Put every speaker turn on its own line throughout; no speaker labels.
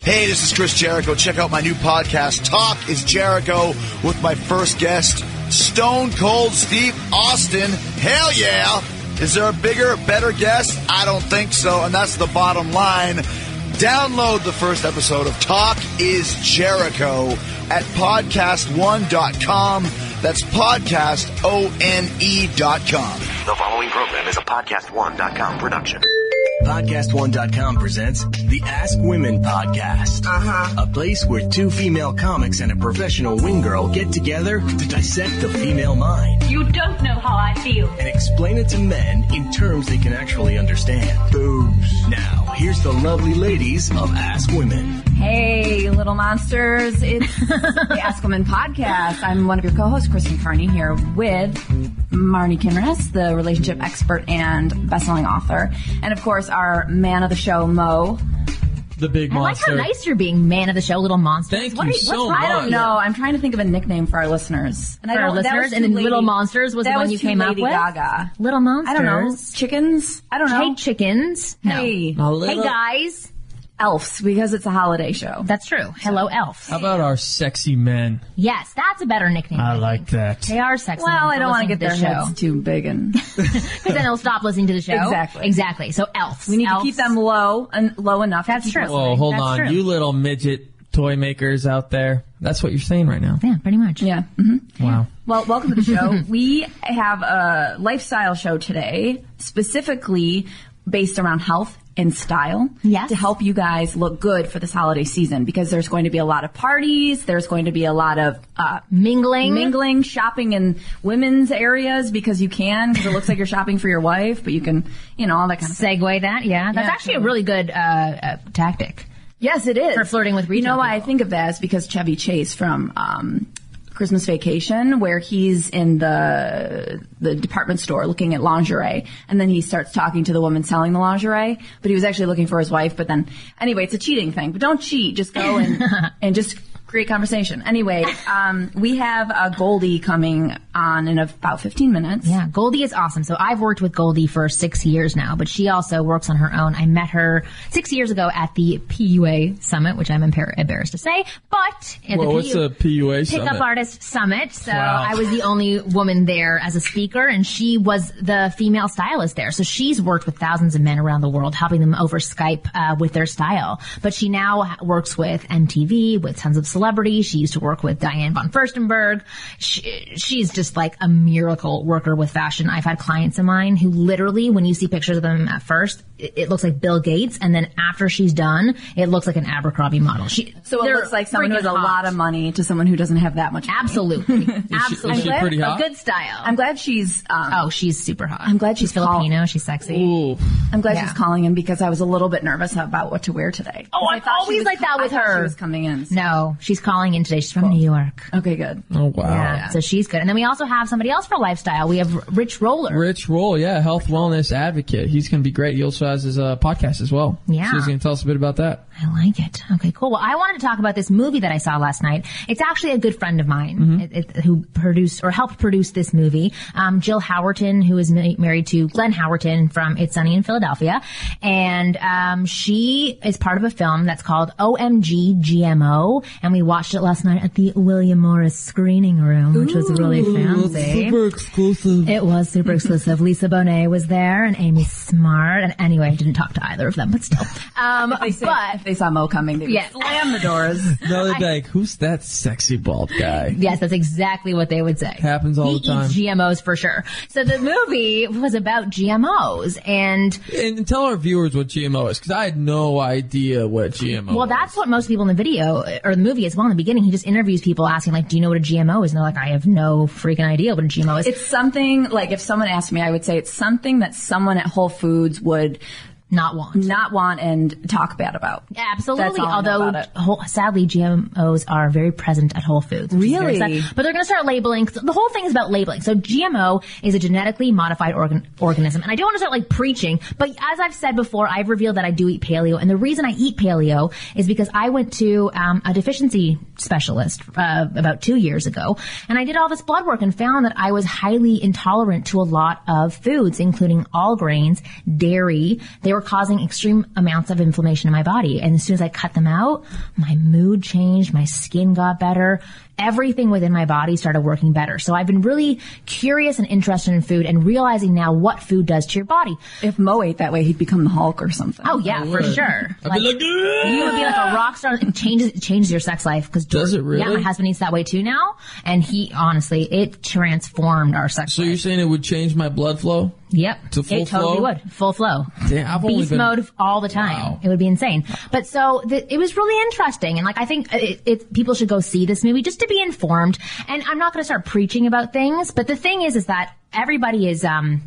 Hey, this is Chris Jericho. Check out my new podcast, Talk is Jericho, with my first guest, Stone Cold Steve Austin. Hell yeah! Is there a bigger, better guest? I don't think so, and that's the bottom line. Download the first episode of Talk is Jericho at podcast1.com. That's podcast, O-N-E dot com.
The following program is a podcast1.com production.
Podcast1.com presents the Ask Women Podcast. Uh-huh. A place where two female comics and a professional wing girl get together to dissect the female mind
You don't know how I feel.
and explain it to men in terms they can actually understand. Boobs. Now, here's the lovely ladies of Ask Women.
Hey, little monsters. It's the Ask Women podcast. I'm one of your co-hosts, Kristen Carney, here with Marni Kinrys, the relationship expert and best-selling author. And of course, our man of the show, Mo.
The big
I like how
monster.
nice you're being, man of the show, little monster.
Thank
what
you
are
so
what's
I don't know. I'm trying to think of a nickname for our listeners. And
For
I
our
don't, that
listeners, and
too
then Little Monsters was the
that
one
was
you
too
came up
Lady
with?
Gaga.
Little monsters.
I don't know. Chickens? I don't know.
Hey, chickens. No.
Hey.
Little-
Hey, guys.
Elves, because it's a holiday show.
That's true. Hello, elves.
How about our sexy men?
yes, that's a better nickname.
I like that.
They are sexy.
Well, I don't want to get their
the show
heads too big and
because then they'll stop listening to the show.
Exactly.
Exactly. So elves.
we need
Elves.
to keep them low and low enough. to
That's
keep
true.
Whoa, hold
That's
on.
true.
You little midget toy makers out there. That's what you're saying right now.
Yeah, pretty much.
Yeah. hmm
Wow.
Well, welcome to the show. we have a lifestyle show today, specifically based around health and style
Yes.
to help you guys look good for this holiday season because there's going to be a lot of parties, there's going to be a lot of uh,
Mingling.
mingling, shopping in women's areas because you can because it looks like you're shopping for your wife, but you can, you know, all that kind of.
Segue that. Yeah, that's
Yeah,
actually a really good uh, uh, tactic.
Yes, it is
For flirting with
You know why I think of that is because Chevy Chase from um, Christmas Vacation, where he's in the the department store looking at lingerie, and then he starts talking to the woman selling the lingerie, but he was actually looking for his wife. But then, anyway, it's a cheating thing. But don't cheat. Just go and and just create conversation. Anyway, um, we have uh, Goldie coming on in about 15 minutes.
Yeah, Goldie is awesome. So I've worked with Goldie for six years now, but she also works on her own. I met her six years ago at the PUA Summit, which I'm embar- embarrassed to say, but at
Well,
the
what's a PUA
Pickup
summit?
Artist Summit. So
Wow.
I was the only woman there as a speaker, and she was the female stylist there. So she's worked with thousands of men around the world, helping them over Skype uh, with their style. But she now works with MTV, with tons of celebrities. She used to work with Diane von Furstenberg. She, she's just like a miracle worker with fashion. I've had clients of mine who literally, when you see pictures of them at first, it, it looks like Bill Gates, and then after she's done, it looks like an Abercrombie model. She,
So it looks like someone who has a
hot.
lot of money to someone who doesn't have that much. Money.
Absolutely.
she-
Absolutely.
is she pretty
A
hot?
good style.
I'm glad she's. Um,
oh, she's super hot.
I'm glad
she's
she's call-
Filipino. She's sexy.
Ooh.
I'm glad
Yeah.
she's calling him because I was a little bit nervous about what to wear today.
Oh,
I
I'm
thought
always
was
like that
co-
with
I
her.
She was coming in.
No, she's calling in today. She's from New York.
Okay, good.
Oh, wow.
Yeah, so she's good. And then we also have somebody else for lifestyle. We have Rich Roller.
Rich Roll, yeah, health wellness advocate. He's going to be great. He also has his uh, podcast as well.
Yeah.
So he's going to tell us a bit about that.
I like it. Okay, cool. Well, I wanted to talk about this movie that I saw last night. It's actually a good friend of mine
Mm-hmm.
it, it, who produced or helped produce this movie. Um, Jill Howerton, who is ma- married to Glenn Howerton from It's Sunny in Philadelphia, and um, she is part of a film that's called OMG GMO, and we watched it last night at the William Morris screening room, which was really fancy.
It was super exclusive.
It was super exclusive. Lisa Bonet was there and Amy Smart. And anyway, I didn't talk to either of them, but still. Um, but
they saw Mo coming, they would
Yeah.
slam the doors.
No, they'd be like, who's that sexy bald guy?
yes, that's exactly what they would say.
Happens all
he
the time.
Eats GMOs for sure. So the movie was about GMOs and
And tell our viewers what GMO is, because I had no idea what GMO
well, that's what most people in the video or the movie as well in the beginning. He just interviews people asking like, do you know what a GMO is? And they're like, I have no freaking idea what a GMO is.
It's something like if someone asked me, I would say it's something that someone at Whole Foods would
not want.
not want and talk bad about.
Absolutely.
That's all I know
Although,
about
whole, sadly, GMOs are very present at Whole Foods. which is very
Really?
But they're going to start labeling. The whole thing is about labeling. So GMO is a genetically modified organ, organism. And I don't want to start like preaching, but as I've said before, I've revealed that I do eat paleo. And the reason I eat paleo is because I went to um, a deficiency specialist uh, about two years ago. And I did all this blood work and found that I was highly intolerant to a lot of foods, including all grains, dairy. They were causing extreme amounts of inflammation in my body. And as soon as I cut them out, my mood changed, my skin got better. Everything within my body started working better. So I've been really curious and interested in food and realizing now what food does to your body.
If Mo ate that way, he'd become the Hulk or something.
Oh yeah, for sure.
I'd be like,
you would be like a ah! rock star. It changes it changes your sex life because
Does it really?
Yeah, my husband eats that way too now, and he honestly it transformed our sex
so
life.
you're saying it would change my blood flow?
Yep.
To full
it totally
flow?
would. Full flow.
Only
Beast
been-
mode all the time.
Wow.
It would be insane. But so th- it was really interesting. And like, I think it, it, people should go see this movie just to be informed. And I'm not going to start preaching about things, but the thing is, is that everybody is, um,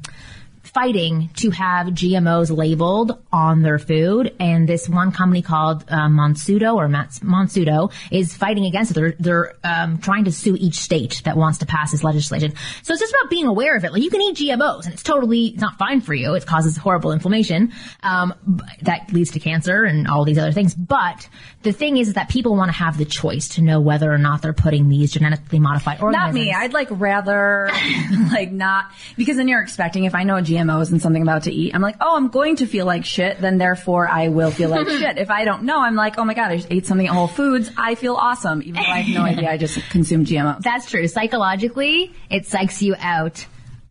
fighting to have GMOs labeled on their food, and this one company called uh, Monsudo or Mats- Monsudo is fighting against it. They're they're um, trying to sue each state that wants to pass this legislation. So it's just about being aware of it. Like you can eat GMOs, and it's totally it's not fine for you. It causes horrible inflammation um, that leads to cancer and all these other things. But the thing is that people want to have the choice to know whether or not they're putting these genetically modified organisms.
Not me. I'd like rather like not because then you're expecting if I know a GMO isn't something I'm about to eat, I'm like, oh, I'm going to feel like shit. Then therefore I will feel like shit. If I don't know, I'm like, oh my god, I just ate something at Whole Foods. I feel awesome, even though I have no idea I just consumed GMOs.
That's true. Psychologically, it psychs you out.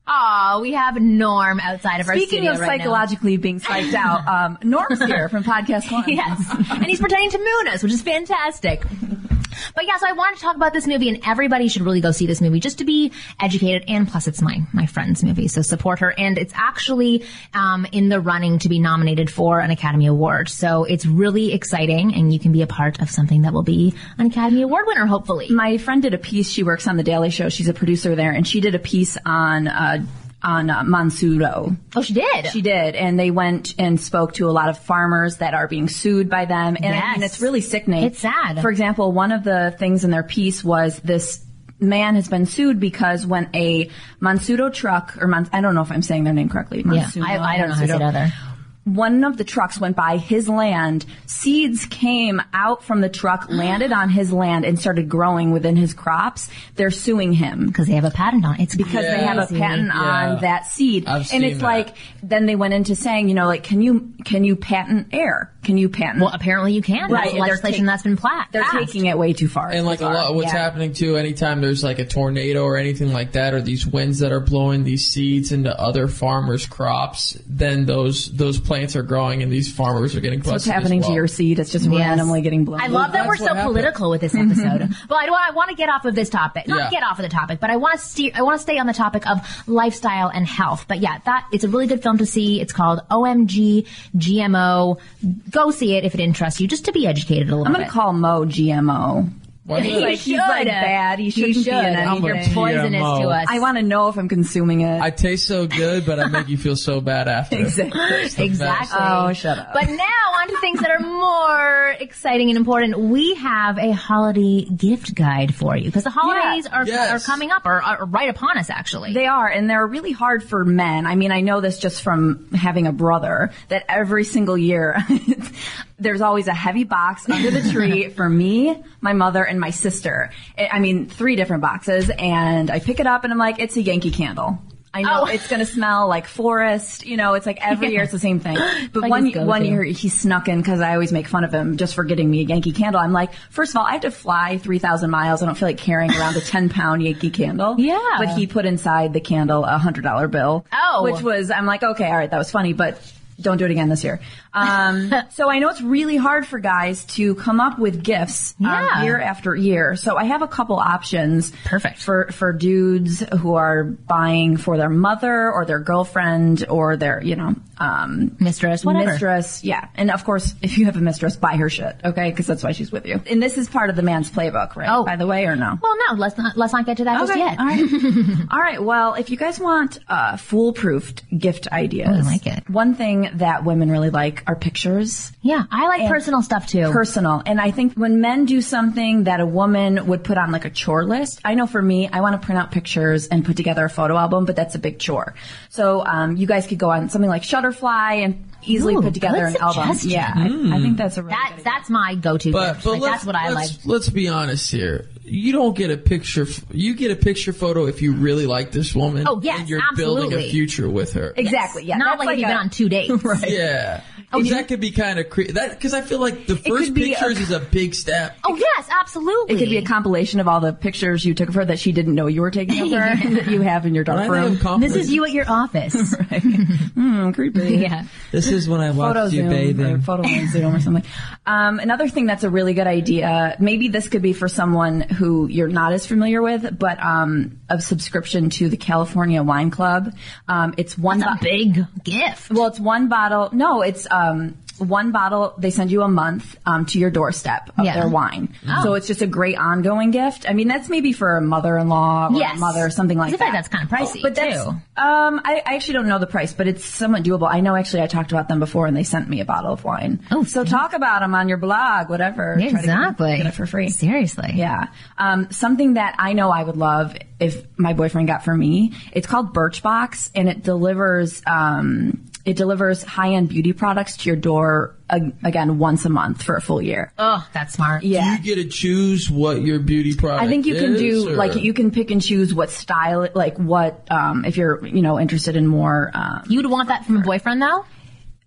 Aw, we have Norm outside of our
Speaking
studio
of
right now.
psychologically being psyched out, um, Norm's here from Podcast One.
Yes. and he's pretending to moon us, which is fantastic. But yeah, so I wanted to talk about this movie and everybody should really go see this movie just to be educated and plus it's my, my friend's movie, so support her. And it's actually, um, in the running to be nominated for an Academy Award. So it's really exciting and you can be a part of something that will be an Academy Award winner, hopefully.
My friend did a piece. She works on the Daily Show. She's a producer there, and she did a piece on uh, on uh, Monsudo.
Oh, she did?
She did, and they went and spoke to a lot of farmers that are being sued by them, and I mean, it's really sickening.
It's sad.
For example, one of the things in their piece was this man has been sued because when a Monsudo truck or I don't know if I'm saying their name correctly.
yeah, I, I don't know how to say it either.
One of the trucks went by his land. Seeds came out from the truck, landed on his land, and started growing within his crops. They're suing him
Because they have a patent on it. It's
because they have a patent
Yeah.
on that seed.
I've
and
seen
it's
that.
like then they went into saying, you know, like can you can you patent air? Can you patent?
Well, apparently you can.
Right,
That's
and they're
legislation
take-
that's been plat.
they're
passed.
taking it way too far.
And like a lot, what's
Yeah.
happening too, anytime there's like a tornado or anything like that, or these winds that are blowing these seeds into other farmers' crops, then those those plants are growing and these farmers are getting busted.
What's happening
as well.
to your seed? It's just
Yes.
randomly getting blown.
I love that we're so
what happened.
political with this episode. well, I, I want to get off of this topic. Not
Yeah.
get off of the topic, but I want to steer, I want to stay on the topic of lifestyle and health. But yeah, that it's a really good film to see. It's called OMG GMO. Go see it if it interests you, just to be educated a little
I'm
bit.
gonna call Mo GMO.
Why
He
not?
like- he's, like, bad. He shouldn't be in
should.
any
You're poisonous
GMO.
to us.
I want to know if I'm consuming it.
I taste so good, but I make you feel so bad after.
exactly.
Exactly.
Oh, shut up.
But now on to things that are more exciting and important. We have a holiday gift guide for you because the holidays are,
Yes.
are coming up or are right upon us actually.
They are, and they're really hard for men. I mean, I know this just from having a brother that every single year there's always a heavy box under the tree for me, my mother, and my sister. I I mean, three different boxes, and I pick it up and I'm like, it's a Yankee candle. I know
Oh.
it's gonna smell like forest. You know, it's like every year it's the same thing. But
like
one one year he snuck in because I always make fun of him just for getting me a Yankee candle. I'm like, first of all, I have to fly three thousand miles. I don't feel like carrying around a ten pound Yankee candle.
Yeah.
But he put inside the candle a hundred dollar bill.
Oh.
Which was I'm like, okay, all right, that was funny, but don't do it again this year. Um, so I know it's really hard for guys to come up with gifts um,
Yeah.
year after year. So I have a couple options.
Perfect.
For for dudes who are buying for their mother or their girlfriend or their, you know, um,
Mistress, whatever.
mistress, yeah. And of course, if you have a mistress, buy her shit, okay? Because that's why she's with you. And this is part of the man's playbook, right?
Oh.
by the way, or no?
Well, no, let's not let's not get to that just yet.
All right. all right. Well, if you guys want uh, foolproof gift ideas,
Oh, I like it.
One thing that women really like are pictures.
Yeah, I like personal stuff too.
Personal. And I think when men do something that a woman would put on like a chore list, I know for me, I want to print out pictures and put together a photo album, but that's a big chore. So um, you guys could go on something like Shutterfly and easily
Ooh,
put together an album.
suggestion.
Yeah, I, I think that's a really
That's
good
that's my go-to
But,
gift.
but
Like,
let's,
that's what I like.
let's, let's be honest here. You don't get a picture. You get a picture photo if you really like this woman.
Oh, yes,
and you're building
absolutely.
a future with her.
Exactly. Yeah.
Not
that's
like, you've been on two dates. right.
Yeah,
Oh,
'Cause that could be kind of cre- that because I feel like the first
could be a-
pictures is a big step.
Oh yes, absolutely.
It could be a compilation of all the pictures you took of her that she didn't know you were taking of her that you have in your dark room.
This is you at your office.
Hmm, creepy.
yeah.
This is when I watched
photo
you
zoom or
bathing.
photo zoom or something. Um, another thing that's a really good idea. Maybe this could be for someone who you're not as familiar with, but um, a subscription to the California Wine Club. Um, it's one.
That's a
bo-
big gift.
well, it's one bottle. No, it's um, one bottle. They send you a month um, to your doorstep of
Yeah.
their wine.
Oh.
So it's just a great ongoing gift. I mean, that's maybe for a mother-in-law or
Yes.
a mother or something like that.
like that's kind of pricey,
But that's,
too.
um, I, I actually don't know the price, but it's somewhat doable. I know actually I talked about them before, and they sent me a bottle of wine.
Oh,
so talk about them on your blog, whatever. To get-
Exactly.
get it for free.
Seriously.
Yeah. Um, something that I know I would love if my boyfriend got for me, it's called Birchbox and it delivers, um, it delivers high-end beauty products to your door ag- again once a month for a full year.
Oh, that's smart.
Yeah.
Do You get to choose what your beauty product.
I think you can do
or-
like you can pick and choose what style, like what um, if you're you know interested in more. Um,
You'd want that from a boyfriend though?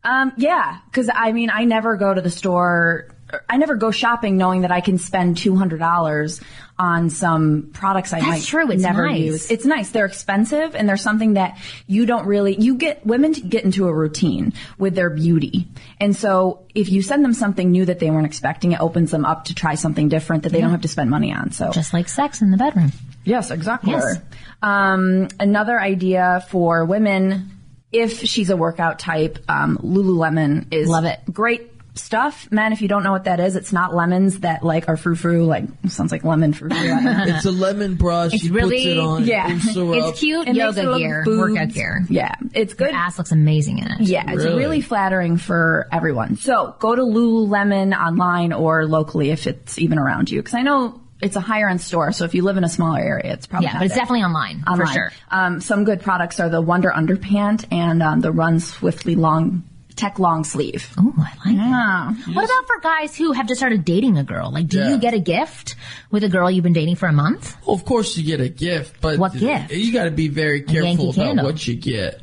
um, yeah, because I mean I never go to the store. I never go shopping knowing that I can spend two hundred dollars on some products I
That's
might
true, it's
never
nice.
use. It's nice. They're expensive and they're something that you don't really. You get women to get into a routine with their beauty, and so if you send them something new that they weren't expecting, it opens them up to try something different that they don't have to spend money on. So
Just like sex in the bedroom.
Yes, exactly.
Yes.
Um, another idea for women, if she's a workout type, um, Lululemon is
Love it.
Great stuff, men. If you don't know what that is, it's not lemons that like are frou frou. Like sounds like lemon frou frou.
It's a lemon brush.
It's
she
really-
puts it on.
yeah.
boosts.
It's cute
It
yoga gear,
boobs.
workout gear.
Yeah, it's good.
Your ass looks amazing in it.
Yeah, it's
Really?
really flattering for everyone. So go to Lululemon online or locally if it's even around you. Because I know it's a higher end store, so if you live in a smaller area, it's probably
Yeah,
not
but it's
there.
definitely online,
online.
for sure.
Um, some good products are the Wunder Under Pant and um, the Run Swiftly Long Tech Long Sleeve.
Oh, I like
Yeah.
it. What about for guys who have just started dating a girl? Like, do
Yeah.
you get a gift with a girl you've been dating for a month?
Well, of course you get a gift, but
What gift?
You got to be very careful about
Candle.
what you get.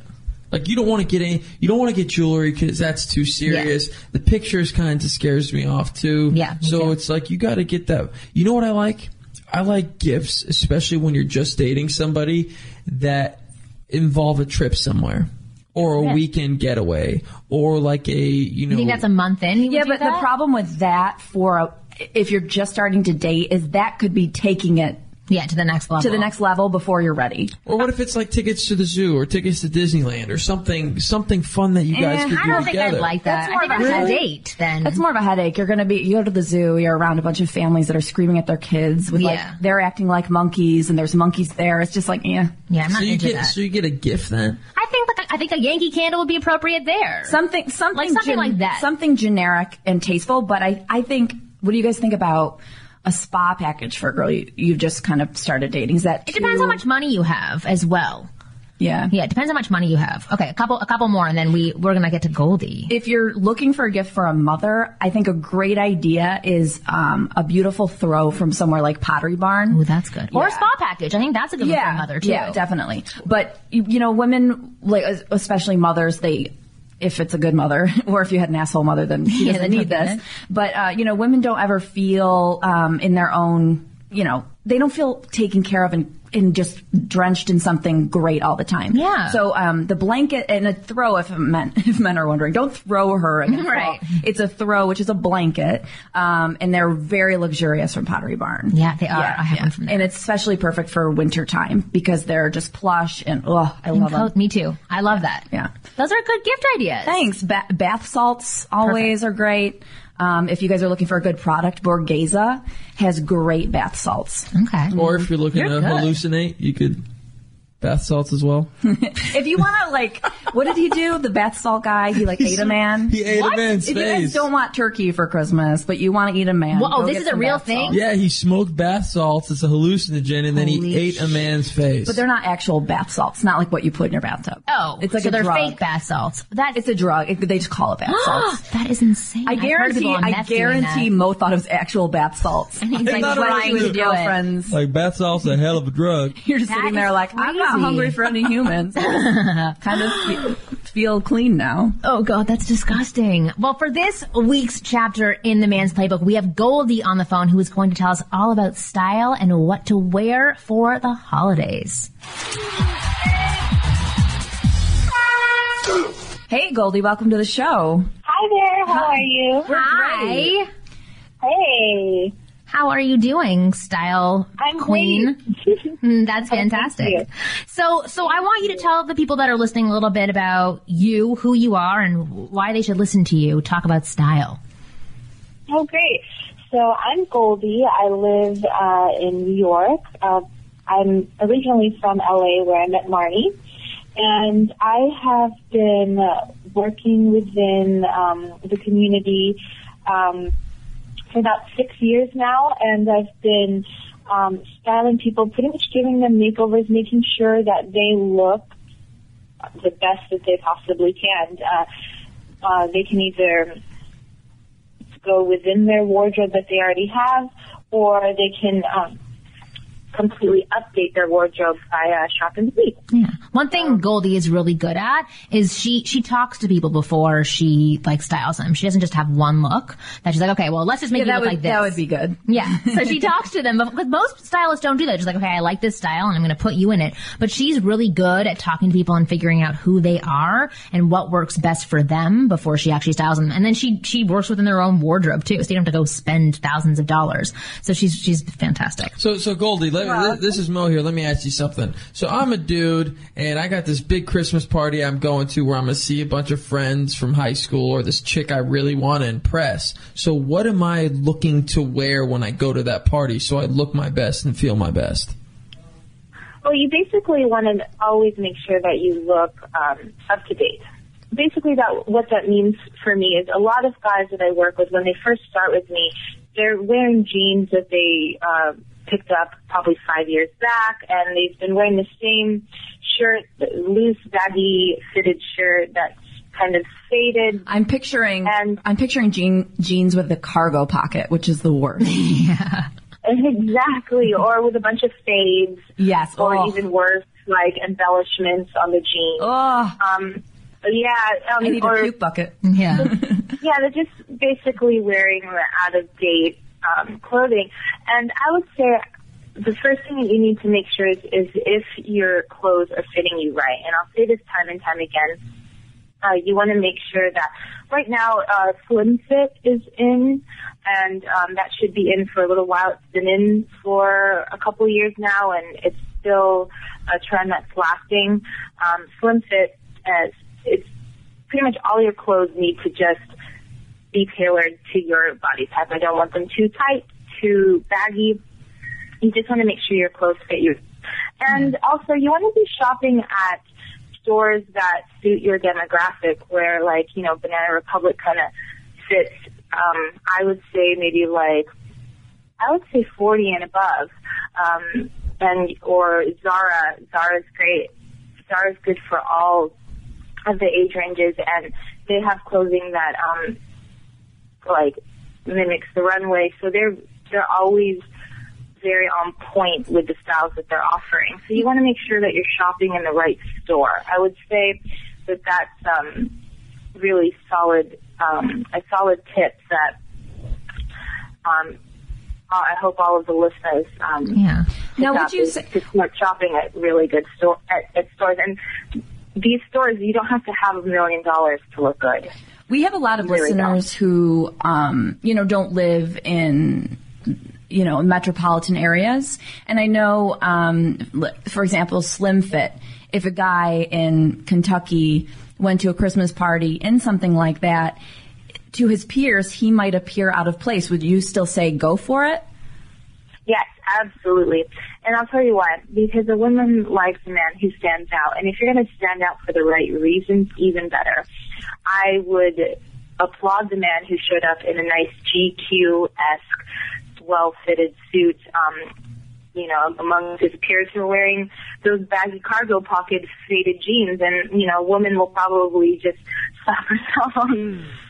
Like you don't want to get any, you don't want to get jewelry because that's too serious. The pictures kind of scares me off too.
Yeah,
So
too.
it's like you got to get that. You know what I like? I like gifts, especially when you're just dating somebody that involve a trip somewhere. Or a
Yeah.
weekend getaway, or like a you know.
You think that's a month in? you
Yeah,
do
but the problem with that for a, if you're just starting to date is that could be taking it
yeah, to the next level.
to the next level before you're ready.
Or what if it's like tickets to the zoo or tickets to Disneyland or something something fun that you guys
Eh,
could
I
do
don't think? I'd like that.
That's more
I think
of a
that's a
headache.
date then.
That's more of a headache. You're going to be, you go to the zoo, you're around a bunch of families that are screaming at their kids with like,
Yeah.
they're acting like monkeys and there's monkeys there. It's just like, yeah.
yeah, I'm not
so you
into
get
that.
so you get a gift then.
I think like I think a Yankee candle would be appropriate there.
Something, something,
Like something like that.
Something generic and tasteful, but I, I think, what do you guys think about a spa package for a girl you, you've just kind of started dating? Is that
it depends how much money you have as well.
Yeah.
Yeah, it depends how much money you have. Okay, a couple a couple more and then we we're gonna get to Goldie.
If you're looking for a gift for a mother, I think a great idea is um, a beautiful throw from somewhere like Pottery Barn.
Oh, that's good. Or a spa package. I think that's a good one for a mother too.
Yeah, definitely. But you, you know, women like especially mothers, they if it's a good mother, or if you had an asshole mother, then she
Yeah,
doesn't
then
need this. But uh, you know, women don't ever feel um, in their own. You know, they don't feel taken care of and, and just drenched in something great all the time.
Yeah.
So um, the blanket and a throw, if men if men are wondering, don't throw her
Right.
It's a throw, which is a blanket, um, and they're very luxurious from Pottery Barn.
Yeah, they are. I have one from there.
And it's especially perfect for winter time because they're just plush and oh, I love
Co-
them.
Me too. I love that.
Yeah.
Those are good gift ideas.
Thanks. Ba- bath salts always are great. Um, if you guys are looking for a good product, Borghese has great bath salts.
Okay.
Or if you're looking
You're
to
good.
hallucinate, you could bath salts as well.
If you want to, like, what did he do? The bath salt guy? He like ate a man.
He ate
What?
a man's
If you guys
face.
don't want turkey for Christmas, but you want to eat a man,
Well, oh,
go
this
get
is a
some
real
bath
thing?
salt.
Yeah, he smoked bath salts. It's a hallucinogen, and then he
Holy
ate a man's face.
But they're not actual bath salts. Not like what you put in your bathtub.
Oh,
it's like
so
a
they're
drug.
fake bath salts. That
It's a drug. It, they just call it bath salts.
that is insane.
I
I've heard
guarantee.
people on
I
meth doing
guarantty
that.
Mo thought it was actual bath salts.
And he's
He's
like
thought it
trying to
with
do it.
girlfriends.
like bath salts, a hell of a drug.
You're just
That
sitting there
is
like, I'm not
crazy.
hungry for any humans. kind of fe- feel clean now.
Oh god, that's disgusting. Well, for this week's chapter in the man's playbook, we have Goldie on the phone who is going to tell us all about style and what to wear for the holidays.
Hey, Goldie, welcome to the show.
Hi there, how are you?
Hi.
Hey.
How are you doing, style
I'm
queen? Mm, That's fantastic. So, so I want you to tell the people that are listening a little bit about you, who you are, and why they should listen to you talk about style.
oh, great. So I'm Goldie. I live uh, in New York. Uh, I'm originally from LA where I met Marni. And I have been working within um, the community um, for about six years now, and I've been um, styling people, pretty much giving them makeovers, making sure that they look the best that they possibly can. Uh, uh, they can either go within their wardrobe that they already have, or they can um, completely update their wardrobe by uh, shop and sleep.
Yeah. One thing Goldie is really good at is she she talks to people before she like styles them. She doesn't just have one look that she's like, okay, well let's just make
Yeah,
you
that
look
would
like this.
that would be good.
Yeah. So she talks to them because most stylists don't do that. Just like, okay, I like this style and I'm going to put you in it. But she's really good at talking to people and figuring out who they are and what works best for them before she actually styles them. And then she she works within their own wardrobe too, so you don't have to go spend thousands of dollars. So she's she's fantastic.
So, so Goldie, let, th- this is Mo here. Let me ask you something. So, I'm a dude, and I got this big Christmas party I'm going to where I'm gonna see a bunch of friends from high school or this chick I really want to impress. So, what am I looking to wear when I go to that party so I look my best and feel my best?
Well, you basically want to always make sure that you look um, up to date. Basically, that what that means for me is a lot of guys that I work with when they first start with me, they're wearing jeans that they uh, picked up probably five years back, and they've been wearing the same shirt, loose, baggy, fitted shirt that's kind of faded.
I'm picturing
And-
I'm picturing jean, jeans with the cargo pocket, which is the worst. yeah.
Exactly, or with a bunch of fades,
yes.
or
oh.
even worse, like embellishments on the jeans.
Oh,
Um, yeah, um,
I need
or
a puke bucket.
Yeah.
yeah, they're just basically wearing the out of date um, clothing. And I would say the first thing that you need to make sure is, is if your clothes are fitting you right. And I'll say this time and time again. Uh, you want to make sure that right now uh, slim fit is in, and um, that should be in for a little while. It's been in for a couple years now, and it's still a trend that's lasting. Um, slim fit, as it's pretty much all your clothes need to just be tailored to your body type. I don't want them too tight, too baggy. You just want to make sure your clothes fit you. And also, you want to be shopping at stores that suit your demographic, where like you know Banana Republic kind of fits. Um, I would say maybe like I would say 40 and above, um, and or Zara. Zara's great. Zara's good for all of the age ranges, and they have clothing that um, like mimics the runway. So they're they're always very on point with the styles that they're offering. So you want to make sure that you're shopping in the right store. I would say that that's um, really solid, um, a solid tip that um, I hope all of the listeners um,
Yeah.
Now, would you
is
say-
to start shopping at really good store at, at stores. And these stores, you don't have to have a million dollars to look good.
We have a lot of
Really
listeners who, um, you know, don't live in, you know, metropolitan areas. And I know, um, for example, Slim Fit. If a guy in Kentucky went to a Christmas party in something like that, to his peers, he might appear out of place. Would you still say go for it?
Yes, absolutely. And I'll tell you why. Because a woman likes a man who stands out. And if you're going to stand out for the right reasons, even better. I would applaud the man who showed up in a nice GQ-esque, well-fitted suit, um, you know, among his peers who are wearing those baggy cargo pocket faded jeans. And, you know, a woman will probably just stop herself.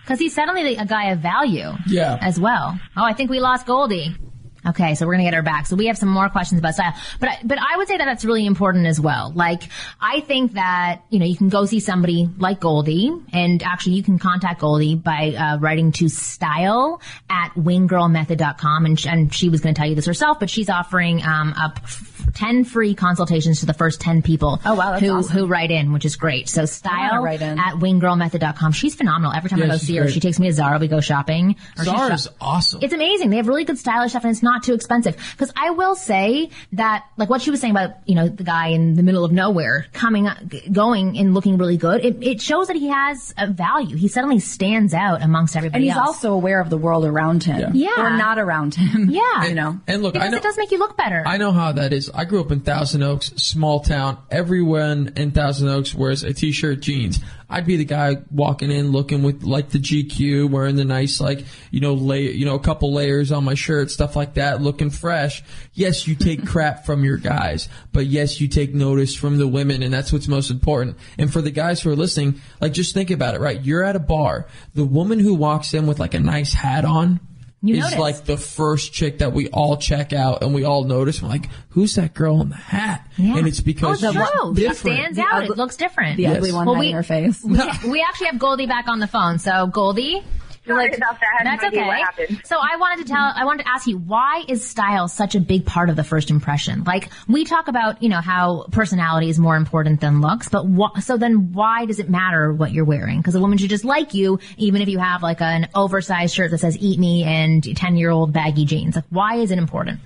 Because he's suddenly a guy of value.
Yeah.
As well. Oh, I think we lost Goldie. Okay, so we're gonna get her back. So we have some more questions about style, but I, but I would say that that's really important as well. Like I think that you know you can go see somebody like Goldie, and actually you can contact Goldie by uh, writing to style at winggirlmethod.com, and sh- and she was gonna tell you this herself, but she's offering um up f- ten free consultations to the first ten people.
Oh, wow,
who
awesome.
who write in, which is great. So style
write in.
at winggirlmethod.com. She's phenomenal. Every time I go
she's
see her,
great.
she takes me to Zara. We go shopping. Zara
is
shop-
awesome.
it's amazing. They have really good stylish stuff and it's not too expensive. Cause I will say that, like what she was saying about, you know, the guy in the middle of nowhere coming, up, going and looking really good, it, it shows that he has a value. He suddenly stands out amongst everybody
And
everybody
he's
else.
also aware of the world around him.
Yeah.
Or not around him.
Yeah.
You know.
And look, I
because
know
it does make you look better.
I know how that is. I grew up in Thousand Oaks, small town. Everyone in Thousand Oaks wears a t-shirt, jeans. I'd be the guy walking in looking with like the GQ, wearing the nice like you know lay you know a couple layers on my shirt, stuff like that, looking fresh. Yes, you take crap from your guys, but yes, you take notice from the women, and that's what's most important. And for the guys who are listening, like just think about it, right? You're at a bar. The woman who walks in with like a nice hat on
You
is
notice.
like the first chick that we all check out and we all notice. We're like, who's that girl in the hat?
yeah.
And it's oh, because
oh,
she's
true. She stands
The
out.
ugly-
it looks different.
The
Yes.
ugly one
Well,
hiding
we-
her face.
we, we actually have Goldie back on the phone. So Goldie,
Sorry about that.
That's okay. So I wanted to tell, I wanted to ask you, why is style such a big part of the first impression? Like we talk about, you know, how personality is more important than looks, but wh- so then why does it matter what you're wearing? Because a woman should just like you, even if you have like an oversized shirt that says "Eat Me" and ten year old baggy jeans. Like, why is it important?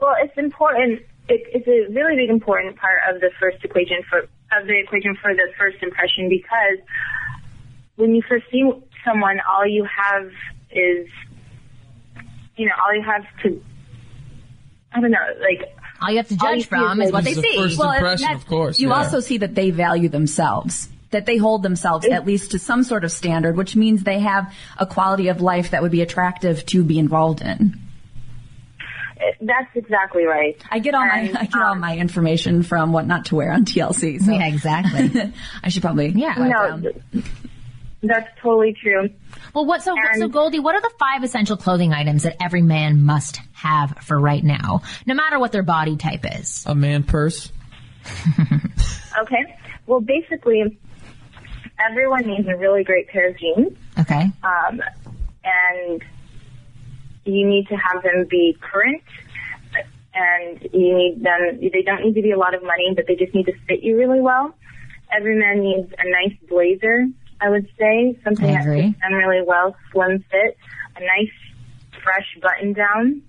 Well, it's important. It, it's a really big important part of the first equation for of the equation for the first impression because when you first see someone, all you have is, you know, all you have to, I don't know, like
All you have to judge from
is
is what they see.
first
Well,
impression, of course.
You
yeah.
also see that they value themselves. That they hold themselves at least to some sort of standard, which means they have a quality of life that would be attractive to be involved in.
that's exactly right.
I get all
And,
my I get all
um,
my information from what not to wear on TLC. So
Yeah, exactly.
I should probably
Yeah.
write
No,
down.
th- that's totally true.
Well, what so
And-
so Goldie? What are the five essential clothing items that every man must have for right now, no matter what their body type is?
a man purse.
Okay. Well, basically, everyone needs a really great pair of jeans.
Okay.
um, and you need to have them be current and you need them they don't need to be a lot of money but they just need to fit you really well every man needs a nice blazer i would say something
I
that
agree.
fits them really well slim fit a nice fresh button down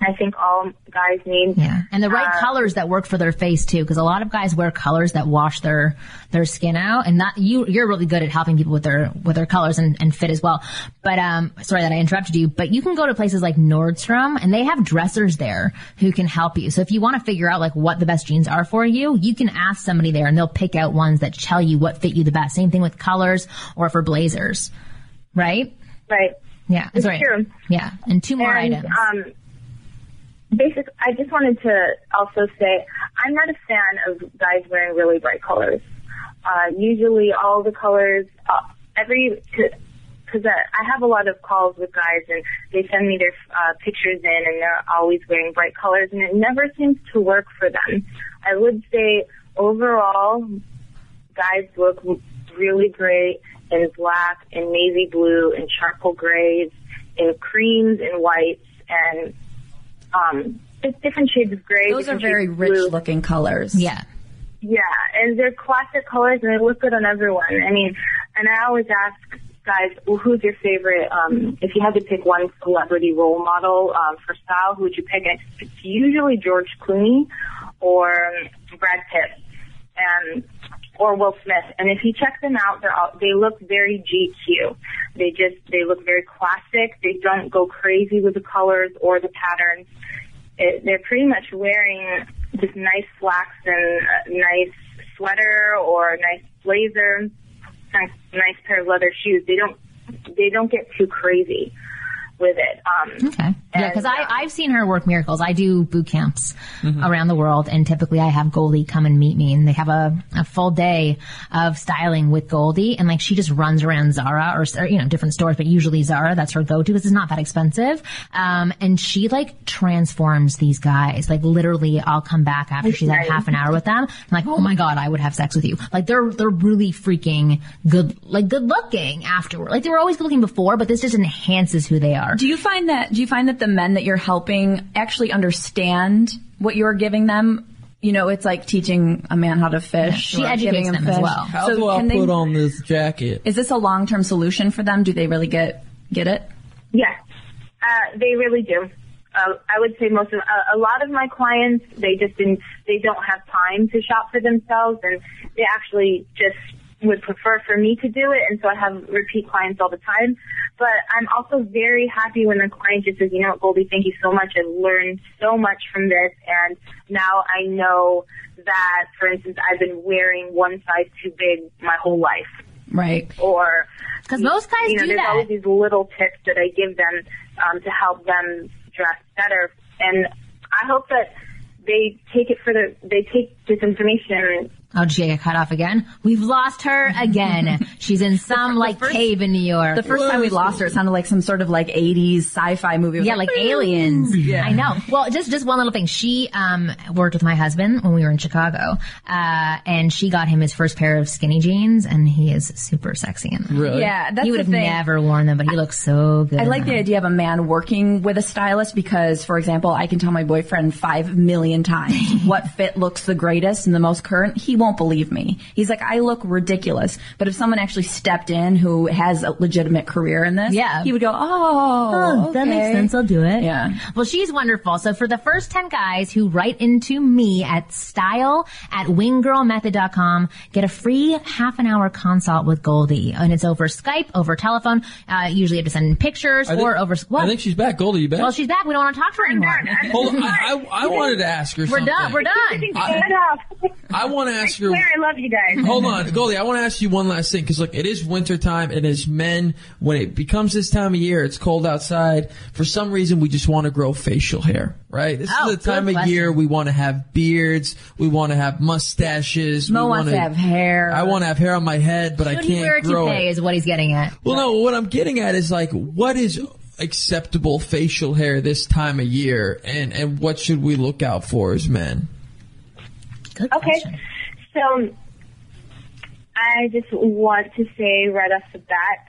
i think all guys need
Yeah, and the right
uh,
colors that work for their face too, because a lot of guys wear colors that wash their their skin out, and that you you're really good at helping people with their with their colors and, and fit as well. But um, sorry that I interrupted you, but you can go to places like Nordstrom, and they have dressers there who can help you. So if you want to figure out like what the best jeans are for you, you can ask somebody there, and they'll pick out ones that tell you what fit you the best. Same thing with colors or for blazers, right?
right
Yeah,
It's
sorry.
true.
Yeah, and two more
and,
items.
Um, basic. I just wanted to also say I'm not a fan of guys wearing really bright colors. Uh, usually, all the colors, uh, every because uh, I have a lot of calls with guys and they send me their uh, pictures in and they're always wearing bright colors and it never seems to work for them. I would say overall, guys look really great in black and navy blue and charcoal grays and creams and whites and um it's different shades of gray.
Those are very rich
blue.
looking colors.
Yeah.
Yeah, and they're classic colors and they look good on everyone. I mean, and I always ask guys, well, who's your favorite? Um, if you had to pick one celebrity role model um, for style, who would you pick? And it's usually George Clooney or um, Brad Pitt, and or Will Smith. And if you check them out, they're all, they look very GQ. They just they look very classic. They don't go crazy with the colors or the patterns. It, they're pretty much wearing just nice slacks and nice sweater or nice blazer, nice, nice pair of leather shoes. They don't they don't get too crazy with it. Um,
Okay. Yeah, because
And,
I
um,
I've seen her work miracles. I do boot camps
Mm-hmm.
around the world, and typically I have Goldie come and meet me, and they have a, a full day of styling with Goldie, and like she just runs around Zara or, or you know different stores, but usually Zara. That's her go to because it's not that expensive. Um, and she like transforms these guys. Like literally, I'll come back after she's had half an hour with them. I'm like, oh my god, I would have sex with you. Like they're they're really freaking good, like good looking afterward. Like they were always good looking before, but this just enhances who they are.
Do you find that do you find that the men that you're helping actually understand what you're giving them? You know, it's like teaching a man how to fish.
she educates
giving him
them as well.
How
So
do I
can they-
put on this jacket?
Is this a long term solution for them? Do they really get get it?
Yes, uh, they really do. Uh, I would say most of uh, a lot of my clients they just didn't they don't have time to shop for themselves and they actually just would prefer for me to do it and so I have repeat clients all the time. But I'm also very happy when the client just says, you know what, Goldie, thank you so much. I learned so much from this and now I know that, for instance, I've been wearing one size too big my whole life
Right.
or
Because most guys
you know,
do
there's
that.
always these little tips that I give them um, to help them dress better, and I hope that they take it for the they take this information.
Oh, did she get cut off again? We've lost her again. She's in some like cave in New York.
The first time we lost her, it sounded like some sort of like 80s sci-fi movie.
Yeah, like aliens.
Yeah.
I know. Well, just just one little thing. She um worked with my husband when we were in Chicago, uh, and she got him his first pair of skinny jeans, and he is super sexy in them.
Really?
Yeah, that's
he would have
thing.
never worn them, but he looks so good.
I like the idea of a man working with a stylist because, for example, I can tell my boyfriend five million times what fit looks the greatest and the most current. He won't believe me. He's like, I look ridiculous. But if someone actually stepped in who has a legitimate career in this,
Yeah.
he would go, oh,
Oh, that makes
okay."
sense. I'll do it.
Yeah.
Well, she's wonderful. So for the first 10 guys who write into me at style at winggirlmethod.com, get a free half an hour consult with Goldie. And it's over Skype, over telephone. Uh, usually you have to send pictures
I think,
or over, what?
I think she's back. Goldie, you back?
well, she's back. We don't want to talk to her anymore.
Hold on. I, I, I wanted to ask her
We're
something.
done. We're done.
Shut up.
I want to ask
I
her.
swear I love you guys.
Hold on, Goldie. I want to ask you one last thing because look, it is winter time, and as men, when it becomes this time of year, it's cold outside. For some reason, we just want to grow facial hair, right? This
Oh,
is the time
good
of year we want to have beards, we want to have mustaches.
Mo
we
wants
wanna-
to have hair.
I want to have hair on my head, but I can't
he wear a
grow
toupee
it.
is what he's getting at.
Well, no, what I'm getting at is like, what is acceptable facial hair this time of year, and and what should we look out for as men?
Good
Okay.
question.
So I just want to say right off the bat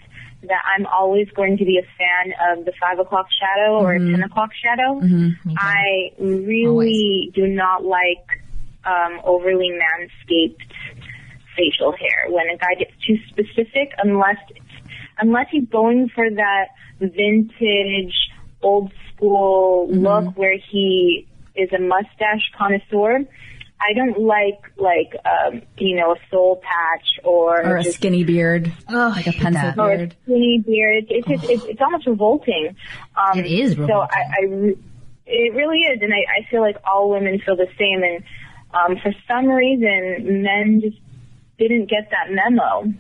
that I'm always going to be a fan of the five o'clock shadow or
Mm-hmm.
ten o'clock shadow. I really
Always.
do not like um, overly manscaped facial hair. When a guy gets too specific, unless unless he's going for that vintage, old school
Mm-hmm.
look where he is a mustache connoisseur. I don't like like um, you know a soul patch or,
or a
just
skinny beard,
Oh,
like a pencil
or a
beard.
skinny beard. It's just, it's, it's almost revolting. Um,
It is
So. I, I re- it really is, and I, I feel like all women feel the same. And um, for some reason, men just didn't get that memo.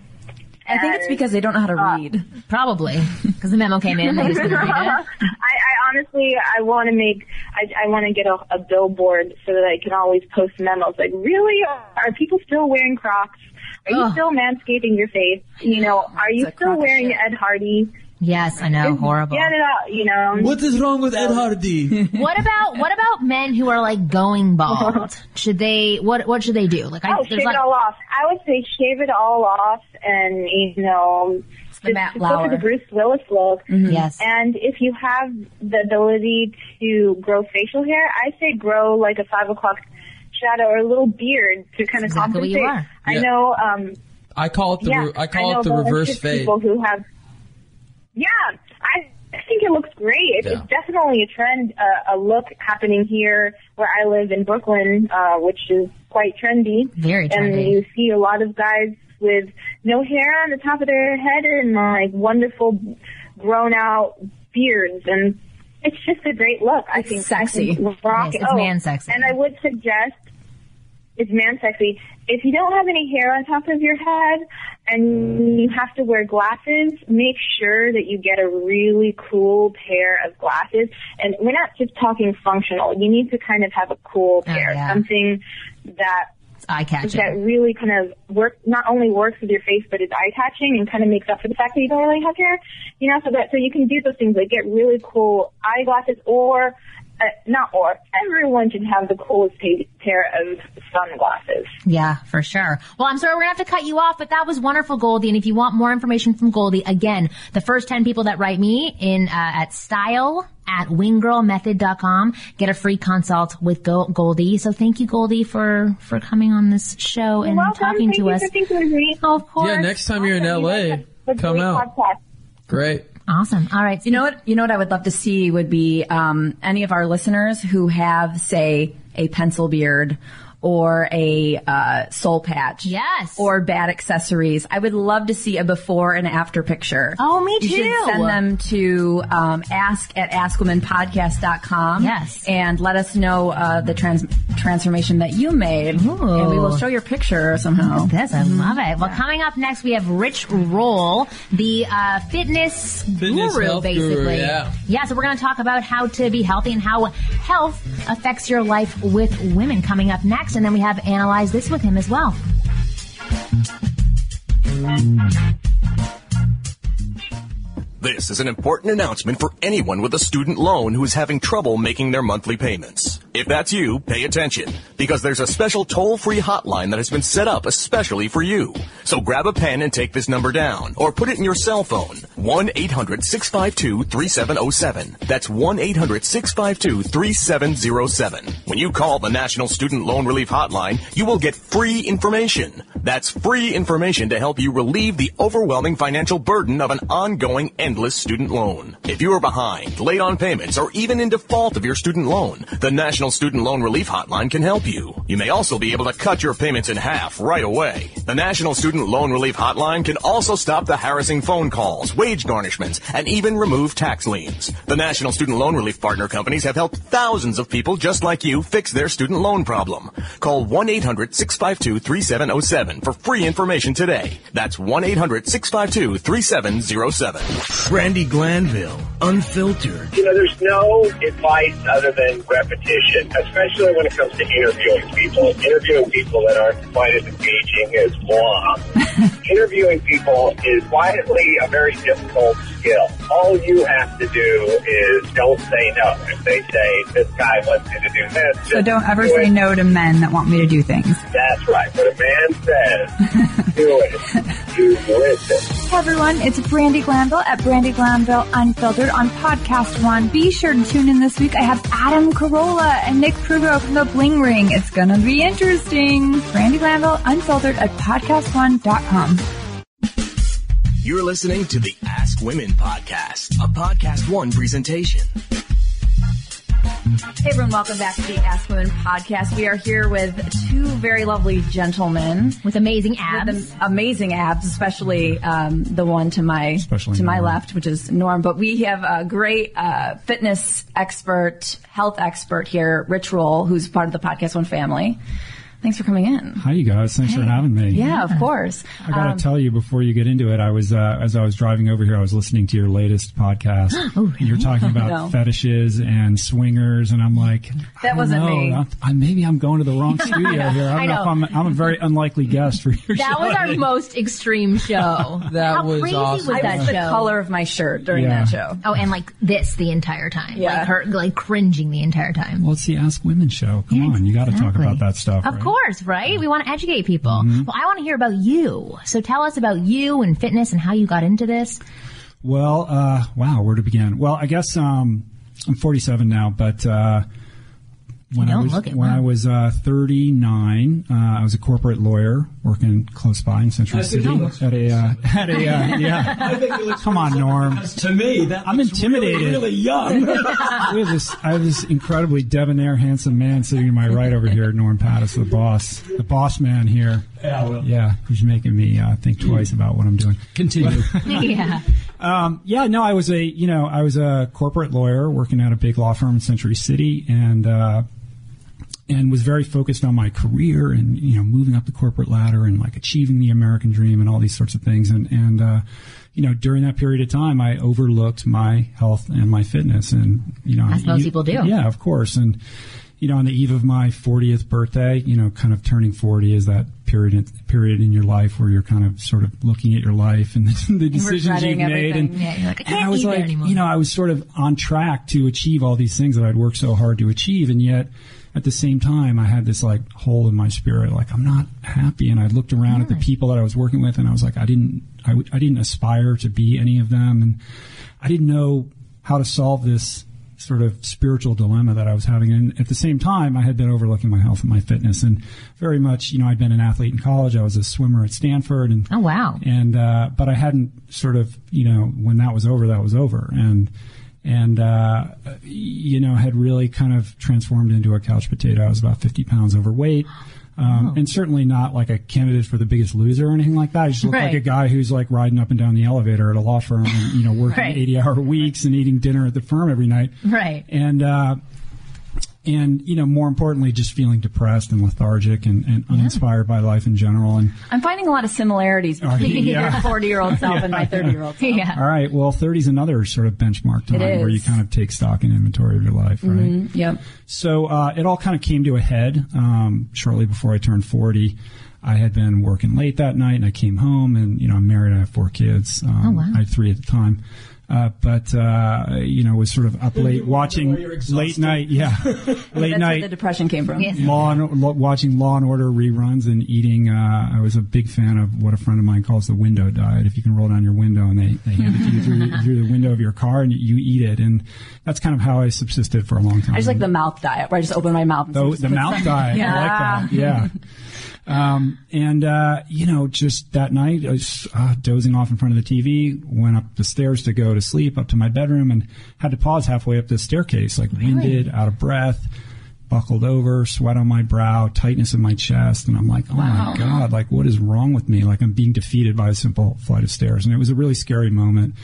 I think it's because they don't know how to uh, read.
Probably. Because the memo came in they just read it.
I, I honestly, I want to make, I, I want to get a, a billboard so that I can always post memos. Like, really, are people still wearing Crocs? Are you
Ugh.
still manscaping your face? You know, are you still wearing. Ed Hardy?
Yes, I know. Horrible.
Get it out, you know.
What is wrong with Ed Hardy?
What about what about men who are like going bald? Should they what what should they do? Like I
Oh, shave
like
it all off. I would say shave it all off and, you know, just,
Matt
just go for the Bruce Willis look.
Yes.
And if you have the ability to grow facial hair, I say grow like a five o'clock shadow or a little beard to kind of
exactly what
compensate.
you are.
I
Yeah.
know. Um,
I call it the
yeah,
re- I call
know
it the reverse fade.
People who have. Yeah, I I think it looks great. It's,
Yeah.
it's definitely a trend, uh, a look happening here where I live in Brooklyn, uh, which is quite trendy.
Very trendy.
And you see a lot of guys with no hair on the top of their head and like wonderful grown out beards and it's just a great look. I
It's
think
sexy.
I think rock
Yes, it's
oh,
man sexy.
And I would suggest it's man sexy. If you don't have any hair on top of your head and you have to wear glasses, make sure that you get a really cool pair of glasses. And we're not just talking functional. You need to kind of have a cool
Oh,
pair,
yeah.
something that
eye
that really kind of work not only works with your face but is eye catching and kind of makes up for the fact that you don't really have hair. You know, so that so you can do those things like get really cool eyeglasses or uh, not or everyone should have the coolest pair of sunglasses.
Yeah, for sure. Well, I'm sorry we're gonna have to cut you off, but that was wonderful, Goldie. And if you want more information from Goldie, again, the first 10 people that write me in uh, at style at winggirlmethod.com get a free consult with Go- Goldie. So thank you, Goldie, for for coming on this show and
Welcome.
talking
Thank
to
you
us.
for thinking of me.
Oh, of course.
Yeah, next time you're in
Awesome. You
LA, come out.
podcast.
Great.
Awesome. All right.
You know what? You know what I would love to see would be um, any of our listeners who have, say, a pencil beard or a uh, soul patch.
Yes.
Or bad accessories. I would love to see a before and after picture.
Oh, me
You should
too.
send them to um, ask at askwomenpodcast.com.
Yes.
And let us know uh, the trans- transformation that you made.
Ooh.
And we will show your picture somehow.
This, I love it. Well, coming up next, we have Rich Roll, the uh, fitness,
Fitness
guru,
health guru,
basically.
yeah.
Yeah, so we're going to talk about how to be healthy and how health affects your life with women coming up next. And then we have Analyze This with him as well.
This is an important announcement for anyone with a student loan who is having trouble making their monthly payments. If that's you, pay attention, because there's a special toll-free hotline that has been set up especially for you. So grab a pen and take this number down, or put it in your cell phone. 1-800-652-3707. That's 1-800-652-3707. When you call the National Student Loan Relief Hotline, you will get free information. That's free information to help you relieve the overwhelming financial burden of an ongoing endless student loan. If you are behind, late on payments, or even in default of your student loan, the National Student Loan Relief Hotline can help you. You may also be able to cut your payments in half right away. The National Student Loan Relief Hotline can also stop the harassing phone calls, wage garnishments, and even remove tax liens. The National Student Loan Relief partner companies have helped thousands of people just like you fix their student loan problem. Call 1-800-652-3707 for free information today. That's 1-800-652-3707.
Brandi Glanville, unfiltered.
You know, there's no advice other than repetition, especially when it comes to interviewing people. Interviewing people that aren't quite as engaging as moi. interviewing people is quietly a very difficult skill. All you have to do is don't say no. If they say, this guy wants me to do this,
So don't ever
do
say
it.
no to men that want me to do things.
That's right. When a man says, do it, you listen.
Hey everyone, it's Brandi Glanville at Brandi Glanville Unfiltered on Podcast One. Be sure to tune in this week. I have Adam Carolla and Nick Kruger from the Bling Ring. It's gonna be interesting. Brandi Glanville Unfiltered at podcastone.com.
You're listening to the Ask Women podcast, a Podcast One presentation.
Hey everyone, welcome back to the Ask Women podcast. We are here with two very lovely gentlemen
with amazing abs.
am- amazing abs, especially um, the one to my
Especially
to my left, which is Norm. But we have a great uh, fitness expert, health expert here, Rich Roll, who's part of the Podcast One family. Thanks for coming in.
Hi, you guys. Thanks for having me.
Yeah, of course.
I got to
Um,
tell you before you get into it, I was uh, as I was driving over here, I was listening to your latest podcast.
Oh,
You're talking about
No.
fetishes and swingers, and I'm like,
That
don't
wasn't
know.
me.
I, I, maybe I'm going to the wrong studio here. I don't
I
know,
know.
if I'm. I'm a very unlikely guest for your
That
show.
That was our most extreme show.
That
How
was
crazy
awesome.
was
I
that
was the color of my shirt during
Yeah.
that show.
Oh, and like this the entire time.
Yeah.
Like her, like cringing the entire time.
Well, it's the Ask Women show. Come on, you got to talk about that stuff.
Of
right?
course, right? We want to educate people.
Mm-hmm.
Well, I want to hear about you. So tell us about you and fitness and how you got into this.
Well, uh, wow, where to begin? Well, I guess um, I'm 47 now, but uh, when
You
I
don't
was
look it,
when
wow.
I was uh, 39, uh, I was a corporate lawyer working close by in Century City at a uh, at a uh, yeah.
I think he looks
Come on, Norm.
To me, that
I'm
looks
intimidated.
Really, really young.
we have this, I have this incredibly debonair, handsome man sitting to my right over here, Norm Pattiz, the boss, the boss man here.
Yeah, well.
Yeah, who's making me uh, think twice about what I'm doing.
Continue.
yeah.
Um, yeah, no, I was a, you know, I was a corporate lawyer working at a big law firm in Century City, and uh, and was very focused on my career and you know moving up the corporate ladder and like achieving the American dream and all these sorts of things. And and uh, you know during that period of time, I overlooked my health and my fitness, and you know,
As most people do.
Yeah, of course, and. You know, on the eve of my 40th birthday, you know, kind of turning 40 is that period period in your life where you're kind of sort of looking at your life and the, the decisions you've made, and.
Yeah, like, I
and I was like, you know, I was sort of on track to achieve all these things that I'd worked so hard to achieve, and yet at the same time, I had this like hole in my spirit, like I'm not happy. And I looked around at the people that I was working with, and I was like, I didn't, I, w- I didn't aspire to be any of them, and I didn't know how to solve this sort of spiritual dilemma that I was having. And at the same time, I had been overlooking my health and my fitness, and very much, you know, I'd been an athlete in college. I was a swimmer at Stanford, and
Oh, wow.
and uh, but I hadn't sort of you know when that was over, that was over, and and uh, you know had really kind of transformed into a couch potato. I was about fifty pounds overweight. Um, And certainly not like a candidate for the biggest loser or anything like that. I just look like a guy who's like riding up and down the elevator at a law firm and, you know, working
Right.
80 hour weeks and eating dinner at the firm every night
Right.
and uh, and you know more importantly just feeling depressed and lethargic and, and uninspired by life in general and
I'm finding a lot of similarities between
Yeah.
your 40 year old self and my 30 year old self.
Yeah.
all right well 30 is another sort of benchmark time where you kind of take stock and inventory of your life right
Mhm, Yep.
so uh, it all kind of came to a head um, shortly before I turned 40. I had been working late that night, and I came home, and you know I'm married. I have four kids. Um,
Oh, wow.
I had three at the time, uh, but uh, you know was sort of up late watching late night, yeah, late
That's where the depression came from.
Yes.
Law and, lo- watching Law and Order reruns and eating. Uh, I was a big fan of what a friend of mine calls the window diet. If you can roll down your window and they, they hand it to you through, through the window of your car and you, you eat it, and that's kind of how I subsisted for a long time.
I just like the mouth diet where I just open my mouth. And
The, the mouth diet.
Yeah.
I like that. Yeah. Um, and, uh, you know, just that night, I was uh, dozing off in front of the TV, went up the stairs to go to sleep, up to my bedroom, and had to pause halfway up the staircase, like winded, out of breath, buckled over, sweat on my brow, tightness in my chest. And I'm like, oh my God, like, what is wrong with me? Like, I'm being defeated by a simple flight of stairs. And it was a really scary moment.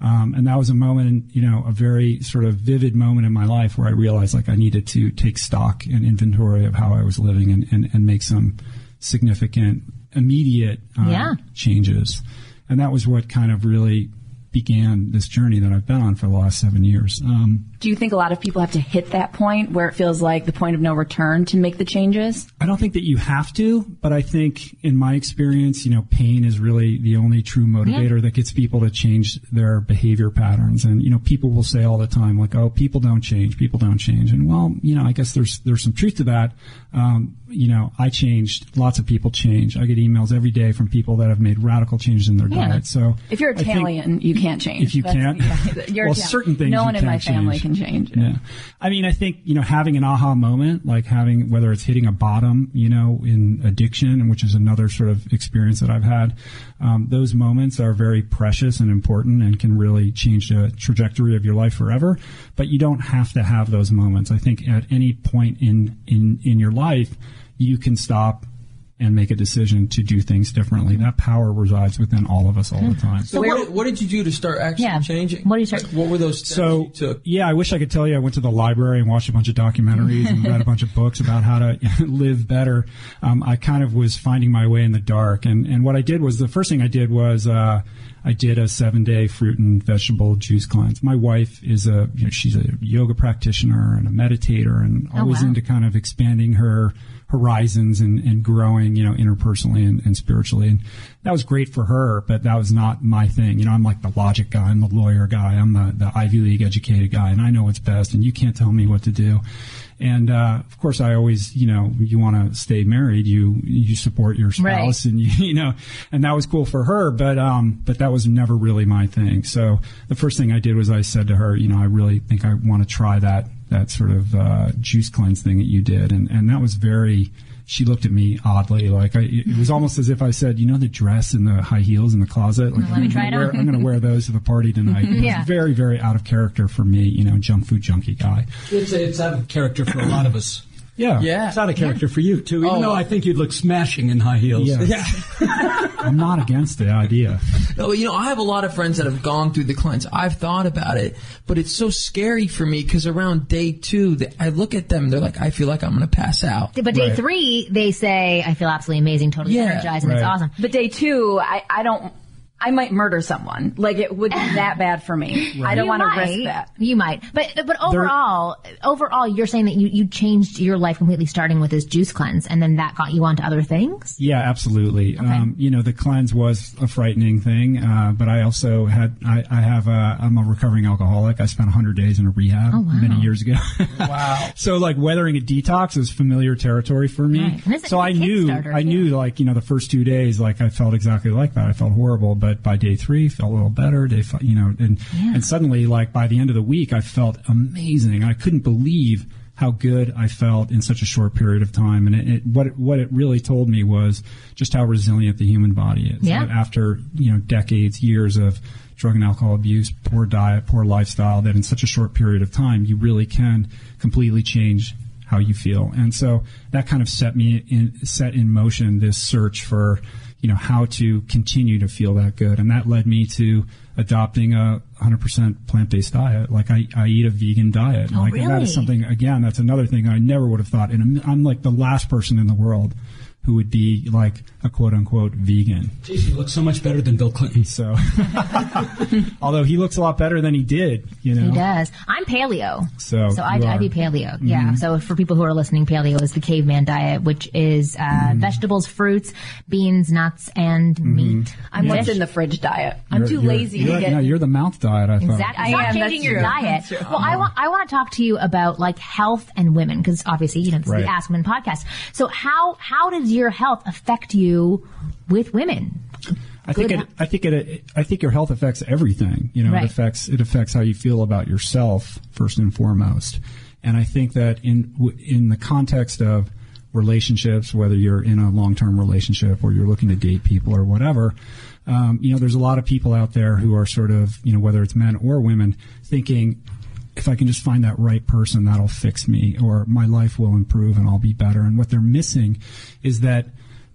Um, and that was a moment, you know, a very sort of vivid moment in my life where I realized like I needed to take stock and inventory of how I was living and, and, and make some significant, immediate uh,
Yeah.
changes. And that was what kind of really began this journey that I've been on for the last seven years. Um,
Do you think a lot of people have to hit that point where it feels like the point of no return to make the changes?
I don't think that you have to, but I think in my experience, you know, pain is really the only true motivator that gets people to change their behavior patterns. And, you know, people will say all the time, like, oh, people don't change, people don't change. And well, you know, I guess there's, there's some truth to that. Um, you know, I changed, lots of people change. I get emails every day from people that have made radical changes in their
Yeah.
diet. So
If you're Italian, you can't change.
If you
That's-
can't,
yeah, you're
well, certain things
No one in my
can't
family can change.
Yeah. I mean, I think, you know, having an aha moment, like having, whether it's hitting a bottom, you know, in addiction, which is another sort of experience that I've had, um, those moments are very precious and important and can really change the trajectory of your life forever. But you don't have to have those moments. I think at any point in, in, in your life, you can stop and make a decision to do things differently. That power resides within all of us all the time.
So, what, did, what did you do to start actually
Yeah.
changing?
What did you start-
Like, what were those steps
So
you took?
yeah, I wish I could tell you. I went to the library and watched a bunch of documentaries and read a bunch of books about how to live better. Um, I kind of was finding my way in the dark, and and what I did was the first thing I did was uh, I did a seven day fruit and vegetable juice cleanse. My wife is a you know, she's a yoga practitioner and a meditator and
Oh,
always
wow.
into kind of expanding her horizons and, and growing, you know, interpersonally and, and spiritually. And that was great for her, but that was not my thing. You know, I'm like the logic guy. I'm the lawyer guy. I'm the, the Ivy League educated guy and I know what's best and you can't tell me what to do. And, uh, of course, I always, you know, you want to stay married, you, you support your spouse
Right.
and you, you know, and that was cool for her, but, um, but that was never really my thing. So the first thing I did was I said to her, you know, I really think I want to try that, that sort of, uh, juice cleanse thing that you did. And, and that was very, she looked at me oddly, like I, it was almost as if I said, you know, the dress and the high heels in the closet. Like,
Let me
I'm
try
gonna
it
wear-
on.
I'm going to wear those to the party tonight. It was
Yeah.
very, very out of character for me, you know, junk food junkie guy.
It's, it's out of character for a lot of us.
Yeah.
Yeah.
It's out of character for you, too, even
Oh.
though I think you'd look smashing in high heels.
Yeah. I'm not against the idea.
No, you know, I have a lot of friends that have gone through the cleanse. I've thought about it, but it's so scary for me because around day two, th- I look at them, they're like, I feel like I'm going to pass out.
But day
Right.
three, they say, I feel absolutely amazing, totally
Yeah,
energized, and it's awesome.
But day two, I, I don't. I might murder someone. Like it would be that bad for me. I don't want to risk that.
You might, but but overall, overall, you're saying that you you changed your life completely, starting with this juice cleanse, and then that got you onto other things.
Yeah, absolutely. Um, you know, the cleanse was a frightening thing, uh, but I also had, I, I have a, I'm a recovering alcoholic. I spent 100 days in a rehab
Oh, wow.
many years ago.
Wow.
so like weathering a detox is familiar territory for me.
Right.
So
a
I knew, I
too.
knew like, you know, the first two days, like I felt exactly like that. I felt horrible, but by day three, felt a little better. Day, fi- you know, and, and suddenly like by the end of the week, I felt amazing. I couldn't believe how good I felt in such a short period of time. And it, it, what, it, what it really told me was just how resilient the human body is.
Yeah.
After, you know, decades, years of drug and alcohol abuse, poor diet, poor lifestyle, that in such a short period of time, you really can completely change how you feel. And so that kind of set me in, set in motion this search for, you know, how to continue to feel that good. And that led me to adopting a 100% plant-based diet. Like I, I eat a vegan diet.
Oh,
like that
really?
is something, again, that's another thing I never would have thought. And I'm, I'm like the last person in the world who would be like a quote unquote vegan.
Jeez, you look so much better than Bill Clinton.
So, although he looks a lot better than he did, you know.
He does. I'm paleo.
So
So I,
you
I
are.
do paleo. Yeah. Mm-hmm. So for people who are listening, paleo is the caveman diet, which is uh, mm-hmm. vegetables, fruits, beans, nuts, and mm-hmm. meat.
I'm what's in the fridge diet. I'm
You're-
too
you're-
lazy
You're,
to get.
no, you're the mouth diet. I thought.
Exactly.
I
Stop
am,
changing
that's
your
true.
diet.
That's true.
Well, I uh-huh. want I want to talk to you about like health and women because obviously you know this is
Right.
the Ask Women podcast. So how how does your health affect you with women?
I think it, I think it, I think your health affects everything. You know,
Right.
it affects it affects how you feel about yourself first and foremost. And I think that in in the context of relationships, whether you're in a long term relationship or you're looking to date people or whatever, um, you know, there's a lot of people out there who are sort of you know whether it's men or women thinking. If I can just find that right person, that'll fix me, or my life will improve and I'll be better. And what they're missing is that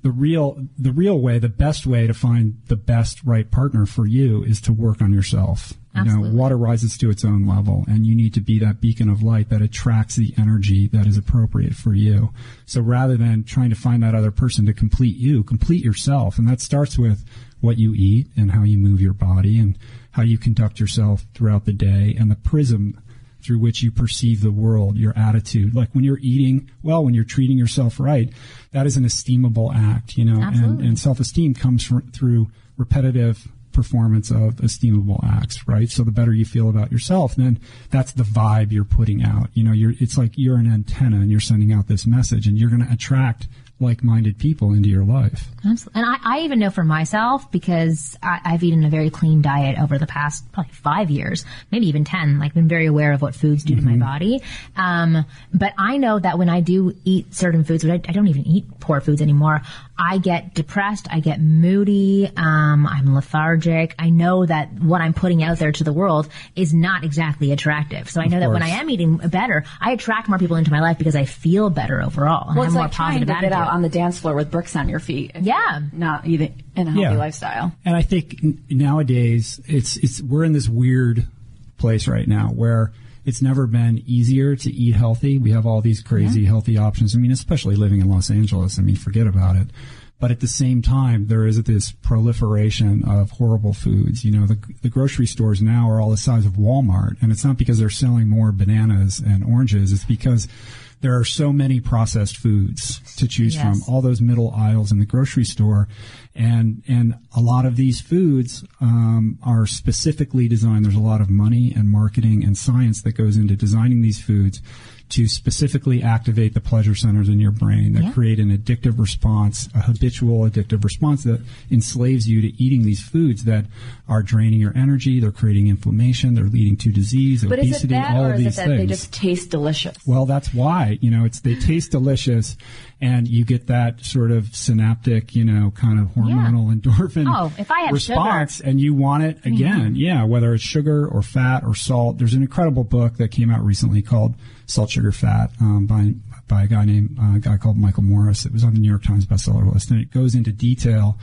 the real the real way the best way to find the best right partner for you is to work on yourself. You know water rises to its own level and you need to be that beacon of light that attracts the energy that is appropriate for you. So rather than trying to find that other person to complete you complete yourself. And that starts with what you eat and how you move your body and how you conduct yourself throughout the day and the prism through which you perceive the world, your attitude. Like when you're eating well, when you're treating yourself right, that is an esteemable act, you know, and,
Absolutely.
and self-esteem comes fr- through repetitive performance of esteemable acts, right? So the better you feel about yourself, then that's the vibe you're putting out. You know, you're, it's like you're an antenna and you're sending out this message and you're going to attract like-minded people into your life.
Absolutely. And I, I even know for myself because I, I've eaten a very clean diet over the past probably five years, maybe even 10, like been very aware of what foods do to my body. Um, but I know that when I do eat certain foods, which I, I don't even eat poor foods anymore, I get depressed, I get moody, um, I'm lethargic. I know that what I'm putting out there to the world is not exactly attractive. So I know that when I am eating better, I attract more people into my life because I feel better overall. And I
it's
have more
like trying to
positive
get
attitude.
Out on the dance floor with bricks on your feet.
Yeah.
Not eating in a healthy lifestyle.
And I think nowadays it's it's we're in this weird place right now where it's never been easier to eat healthy. We have all these crazy healthy options. I mean, especially living in Los Angeles. I mean, forget about it. But at the same time, there is this proliferation of horrible foods. You know, the, the grocery stores now are all the size of Walmart, and it's not because they're selling more bananas and oranges. It's because there are so many processed foods to choose
Yes.
from, all those middle aisles in the grocery store. And, and a lot of these foods, um, are specifically designed. There's a lot of money and marketing and science that goes into designing these foods to specifically activate the pleasure centers in your brain that
Yeah.
create an addictive response, a habitual addictive response that enslaves you to eating these foods that are draining your energy. They're creating inflammation. They're leading to disease,
But is it
obesity,
that,
all
or
of
is
these
it that
things.
they just taste delicious?
Well, that's why, you know, it's, they taste delicious and you get that sort of synaptic, you know, kind of hormonal endorphin
Oh, if I have
response and you want it again. Yeah. Whether it's sugar or fat or salt. There's an incredible book that came out recently called Salt, Sugar, Fat, um, by, by a guy named, uh, a guy called Michael Moss. It was on the New York Times bestseller list and it goes into detail,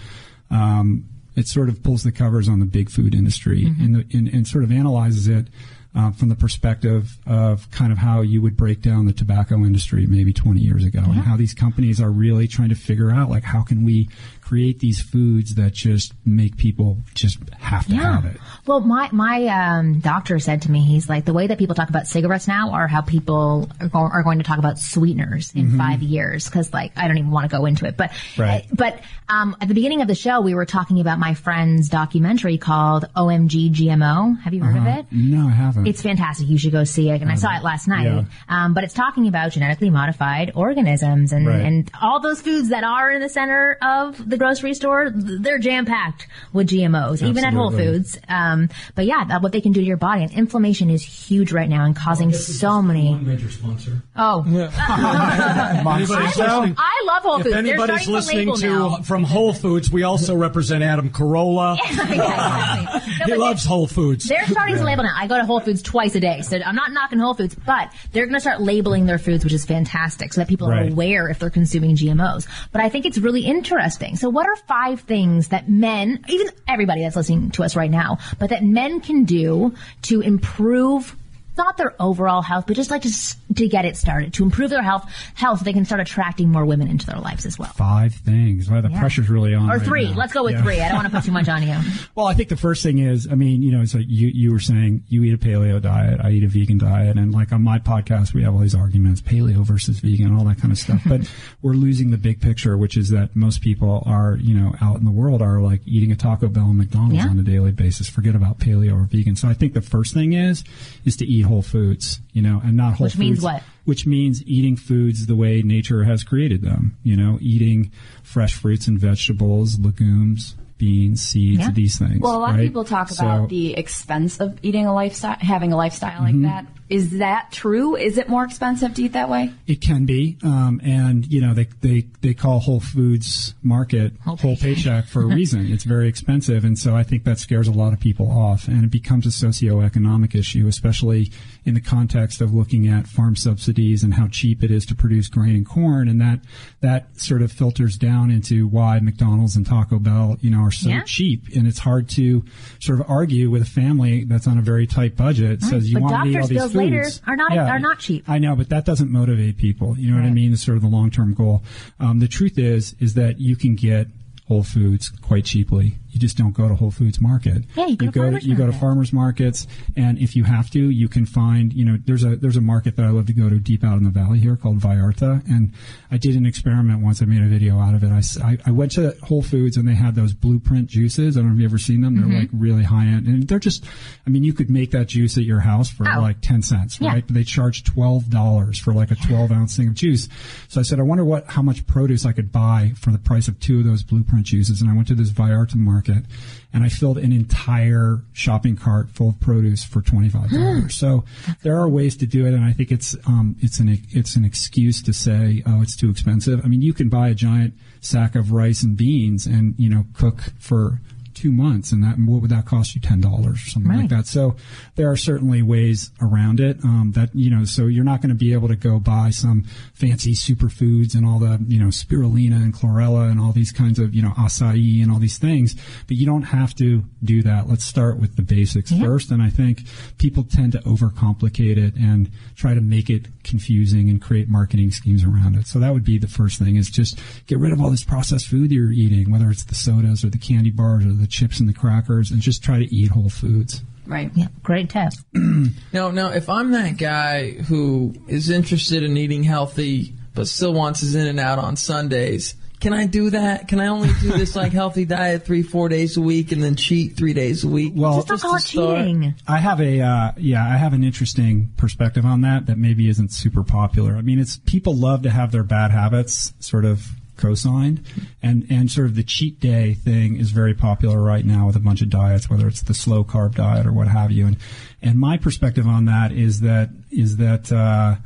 um, it sort of pulls the covers on the big food industry
Mhm.
and, the, and, and sort of analyzes it uh, from the perspective of kind of how you would break down the tobacco industry maybe 20 years ago and how these companies are really trying to figure out like how can we create these foods that just make people just have to have it.
Well, my my um, doctor said to me, he's like, the way that people talk about cigarettes now are how people are, go- are going to talk about sweeteners in
Mhm.
five years. Because, like, I don't even want to go into it. But,
Right.
but um, at the beginning of the show, we were talking about my friend's documentary called OMG GMO. Have you heard
Uh-huh.
of it?
No, I haven't.
It's fantastic. You should go see it. And I saw it last night.
Yeah.
Um, but it's talking about genetically modified organisms and,
Right.
and all those foods that are in the center of the grocery store. They're jam packed with GMOs, even at Whole Foods. Um, but yeah, that, what they can do to your body. And inflammation is huge right now and causing so many.
One major sponsor.
Oh.
Anybody's
I. I love Whole Foods. They're
anybody's listening
to
to
now.
from Whole Foods, we also represent Adam Carolla. he loves Whole Foods.
They're starting to label now. I go to Whole Foods twice a day, so I'm not knocking Whole Foods, but they're going to start labeling their foods, which is fantastic, so that people
Right.
are aware if they're consuming GMOs. But I think it's really interesting. So, what are five things that men, even everybody that's listening to us right now, but that men can do to improve? Not their overall health, but just like to, to get it started, to improve their health, health, so they can start attracting more women into their lives as well.
Five things. Well, the
Yeah.
pressure's really on.
Or
right
three.
now.
Let's go with
Yeah.
three. I don't want to put too much on you.
Well, I think the first thing is, I mean, you know, it's like you, you were saying you eat a paleo diet, I eat a vegan diet, and like on my podcast, we have all these arguments, paleo versus vegan, all that kind of stuff. but we're losing the big picture, which is that most people are, you know, out in the world are like eating a Taco Bell and McDonald's
Yeah.
on a daily basis. Forget about paleo or vegan. So I think the first thing is, is to eat whole foods, you know, and not whole
Which means what?
Which means eating foods the way nature has created them, you know, eating fresh fruits and vegetables, legumes, beans, seeds,
Yeah.
these things.
Well, a lot
right?
of people talk
So-
about the expense of eating a lifestyle, having a lifestyle like
Mhm.
that. Is that true? Is it more expensive to eat that way?
It can be, um, and you know they they they call Whole Foods Market whole, paycheck for a reason. it's very expensive, and so I think that scares a lot of people off, and it becomes a socioeconomic issue, especially in the context of looking at farm subsidies and how cheap it is to produce grain and corn, and that that sort of filters down into why McDonald's and Taco Bell, you know, are so
Yeah.
cheap, and it's hard to sort of argue with a family that's on a very tight budget
Right.
says you
But
want to eat all these foods.
later are not-
Yeah.
are not cheap.
I know, but that doesn't motivate people. You know what I mean? It's sort of the long term goal. Um, the truth is, is that you can get Whole Foods quite cheaply. You just don't go to Whole Foods Market.
You go to farmers
you go to farmers markets, and if you have to, you can find. You know, there's a there's a market that I love to go to deep out in the valley here called Vallarta, and I did an experiment once. I made a video out of it. I I went to Whole Foods and they had those blueprint juices. I don't know if you ever seen them. They're
Mhm.
like really high end, and they're just. I mean, you could make that juice at your house for
Oh.
like ten cents,
Yeah.
right? But they charge twelve dollars for like a twelve ounce thing of juice. So I said, I wonder what how much produce I could buy for the price of two of those blueprint juices. And I went to this Vallarta market, and I filled an entire shopping cart full of produce for twenty five dollars. so there are ways to do it, and I think it's um it's an it's an excuse to say oh it's too expensive. I mean, you can buy a giant sack of rice and beans and you know cook for two months and that what would that cost you? Ten dollars or something like that. So there are certainly ways around it um, that you know so you're not going to be able to go buy some fancy superfoods and all the you know spirulina and chlorella and all these kinds of you know acai and all these things but you don't have to do that. Let's start with the basics first and i think people tend to overcomplicate it and try to make it confusing and create marketing schemes around it. So that would be the first thing is just get rid of all this processed food you're eating whether it's the sodas or the candy bars or the chips and the crackers and just try to eat whole foods
Right.
Yeah, great tip.
Now, now, if I'm that guy who is interested in eating healthy but still wants his in and out on Sundays, can I do that? Can I only do this like healthy diet three, four days a week and then cheat three days a week?
Well,
Just don't call
to
cheating.
I have a uh, yeah, I have an interesting perspective on that that maybe isn't super popular. I mean, it's people love to have their bad habits sort of co-signed, and and sort of the cheat day thing is very popular right now with a bunch of diets, whether it's the slow carb diet or what have you. And and my perspective on that is that is that. Uh,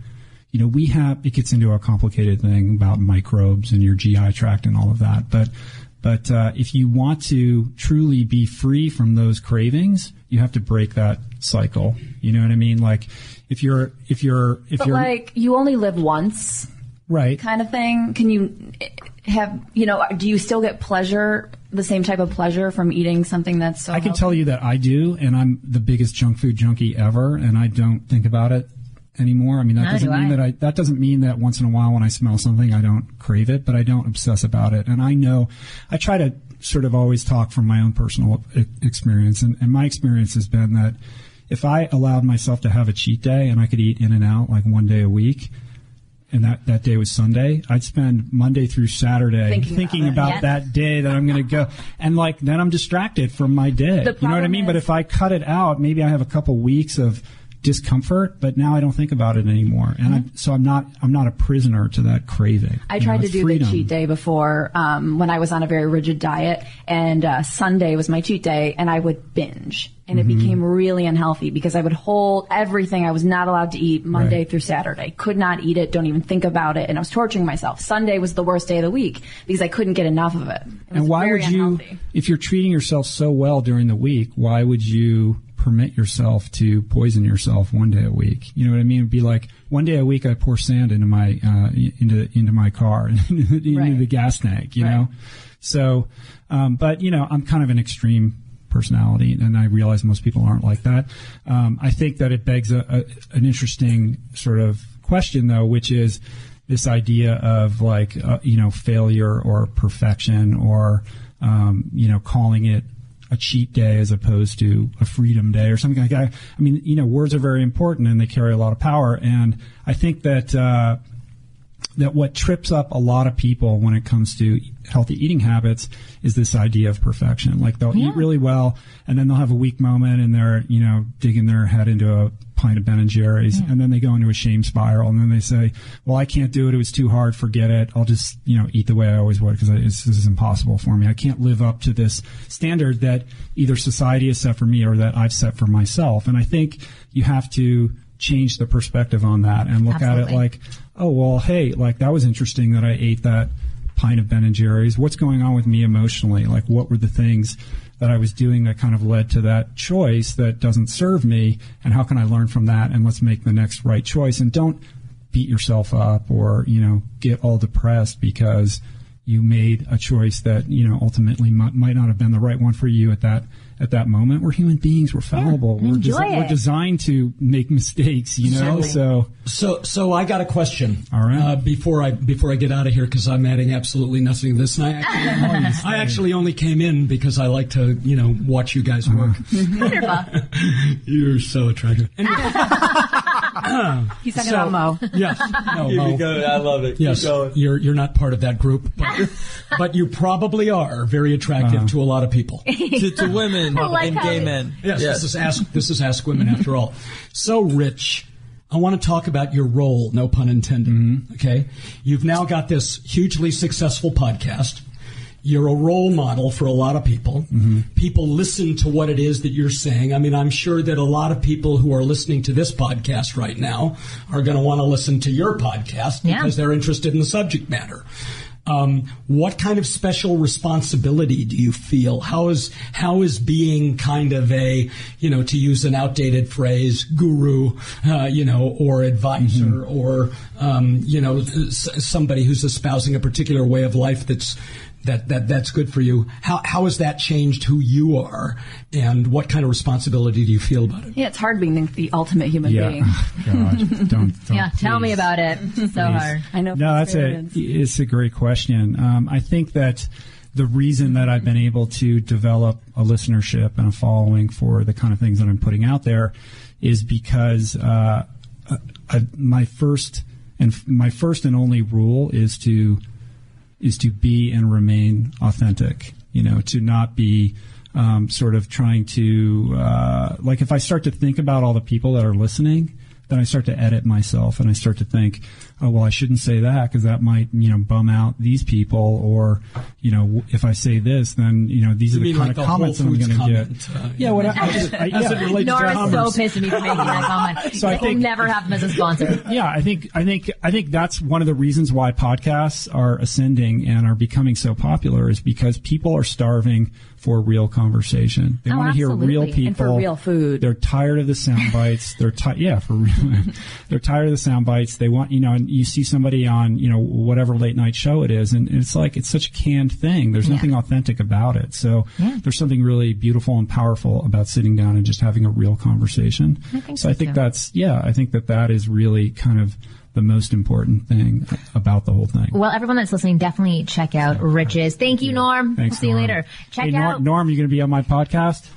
you know, we have, it gets into a complicated thing about microbes and your GI tract and all of that. But, but, uh, if you want to truly be free from those cravings, you have to break that cycle. You know what I mean? Like, if you're, if you're, if
But
you're,
like, you only live once,
right.
kind of thing. Can you have, you know, do you still get pleasure, the same type of pleasure from eating something that's so?
I can tell you that I do, and I'm the biggest junk food junkie ever, and I don't think about it anymore. I mean, that
Neither
doesn't
do
mean
I.
that I that doesn't mean that once in a while when I smell something I don't crave it, but I don't obsess about it. And I know I try to sort of always talk from my own personal experience, and, and my experience has been that if I allowed myself to have a cheat day and I could eat in and out like one day a week. And that, that day was Sunday. I'd spend Monday through Saturday
Thinking
thinking,
about
about. That day that I'm going to go. And like, then I'm distracted from my day. You know what I mean? But if I cut it out, maybe I have a couple weeks of discomfort, but now I don't think about it anymore. And I, so I'm not, I'm not a prisoner to that craving.
Mm-hmm. I
You know,
tried to do
freedom.
the cheat day before um, when I was on a very rigid diet, and uh, Sunday was my cheat day, and I would binge, and
Mm-hmm.
it became really unhealthy because I would hold everything I was not allowed to eat Monday
Right.
through Saturday. Could not eat it, don't even think about it, and I was torturing myself. Sunday was the worst day of the week because I couldn't get enough of it. It
And why would you,
unhealthy.
if you're treating yourself so well during the week, why would you permit yourself to poison yourself one day a week? You know what I mean? It'd be like one day a week I pour sand into my uh, into into my car into
Right.
the gas tank. You
Right.
know, so um, but you know I'm kind of an extreme personality, and I realize most people aren't like that. Um, I think that it begs a, a, an interesting sort of question, though, which is this idea of like uh, you know failure or perfection or um, you know calling it a cheat day as opposed to a freedom day or something like that. I mean, you know, words are very important and they carry a lot of power. And I think that uh, that what trips up a lot of people when it comes to healthy eating habits is this idea of perfection. Like they'll eat really well and then they'll have a weak moment and they're, you know, digging their head into a pint of Ben and Jerry's and then they go into a shame spiral and then they say, well, I can't do it. It was too hard. Forget it. I'll just, you know, eat the way I always would because this is impossible for me. I can't live up to this standard that either society has set for me or that I've set for myself. And I think you have to change the perspective on that and look at it like, oh well, hey, like that was interesting that I ate that pint of Ben and Jerry's. What's going on with me emotionally? Like, what were the things that I was doing that kind of led to that choice that doesn't serve me? And how can I learn from that? And let's make the next right choice. And don't beat yourself up or you know get all depressed because you made a choice that you know ultimately might, not have been the right one for you at that at that moment. We're human beings. We're fallible. we're,
enjoy
we're designed to make mistakes. You know, so
So, so I got a question.
All right.
Uh, before I before I get out of here, because I'm adding absolutely nothing to this. And I actually, I actually only came in because I like to, you know, watch you guys work.
Wonderful.
You're so attractive. Anyway,
He's talking
So-
about Mo.
yes, no, Mo.
I love it.
Yes, you're you're not part of that group, but, but you probably are very attractive to a lot of people.
to, to women
like
and gay
it-
men.
Yes, this is ask this is ask women after all. So rich. I want to talk about your role, no pun intended. Mm-hmm. Okay. You've now got this hugely successful podcast. You're a role model for a lot of people. People listen to what it is that you're saying. I mean, I'm sure that a lot of people who are listening to this podcast right now are going to want to listen to your podcast
Yeah.
because they're interested in the subject matter. Um, what kind of special responsibility do you feel? How is how is being kind of a you know to use an outdated phrase, guru, uh, you know, or advisor, or um, you know s- somebody who's espousing a particular way of life that's that, that that's good for you. How how has that changed who you are, and what kind of responsibility do you feel about it?
Yeah, it's hard being the, the ultimate human
yeah.
being.
God, don't, don't.
yeah, tell me about it. So hard.
I know.
No, that's a it's a great question. Um, I think that the reason that I've been able to develop a listenership and a following for the kind of things that I'm putting out there is because uh, uh, uh, my first and f- my first and only rule is to is to be and remain authentic. You know, to not be um, sort of trying to uh, like if I start to think about all the people that are listening, then I start to edit myself and I start to think, oh well, I shouldn't say that because that might you know bum out these people, or you know if I say this, then you know these
You
are the kind
like
of
the
comments that I'm going to get.
uh,
yeah, what I, I, just- I, yeah.
relates to
Nora's so pissed at me for making that comment.
So I
it will
think-
never have him as a sponsor.
Yeah, I think I think I think that's one of the reasons why podcasts are ascending and are becoming so popular is because people are starving for real conversation. They
Oh,
want to hear real people
And for real food.
They're tired of the sound bites. They're ti- yeah, for real. they're tired of the sound bites. They want you know, and you see somebody on you know whatever late night show it is, and it's like it's such a canned thing. There's
Yeah.
nothing authentic about it. So
Yeah.
there's something really beautiful and powerful about sitting down and just having a real conversation.
I think
so I think
too.
that's yeah, I think that that is really kind of the most important thing about the whole thing.
Well, everyone that's listening, definitely check out Riches. Thank you, Norm.
Thanks,
we'll see you later. Check
hey, Norm,
out.
Norm, you going to be on my podcast?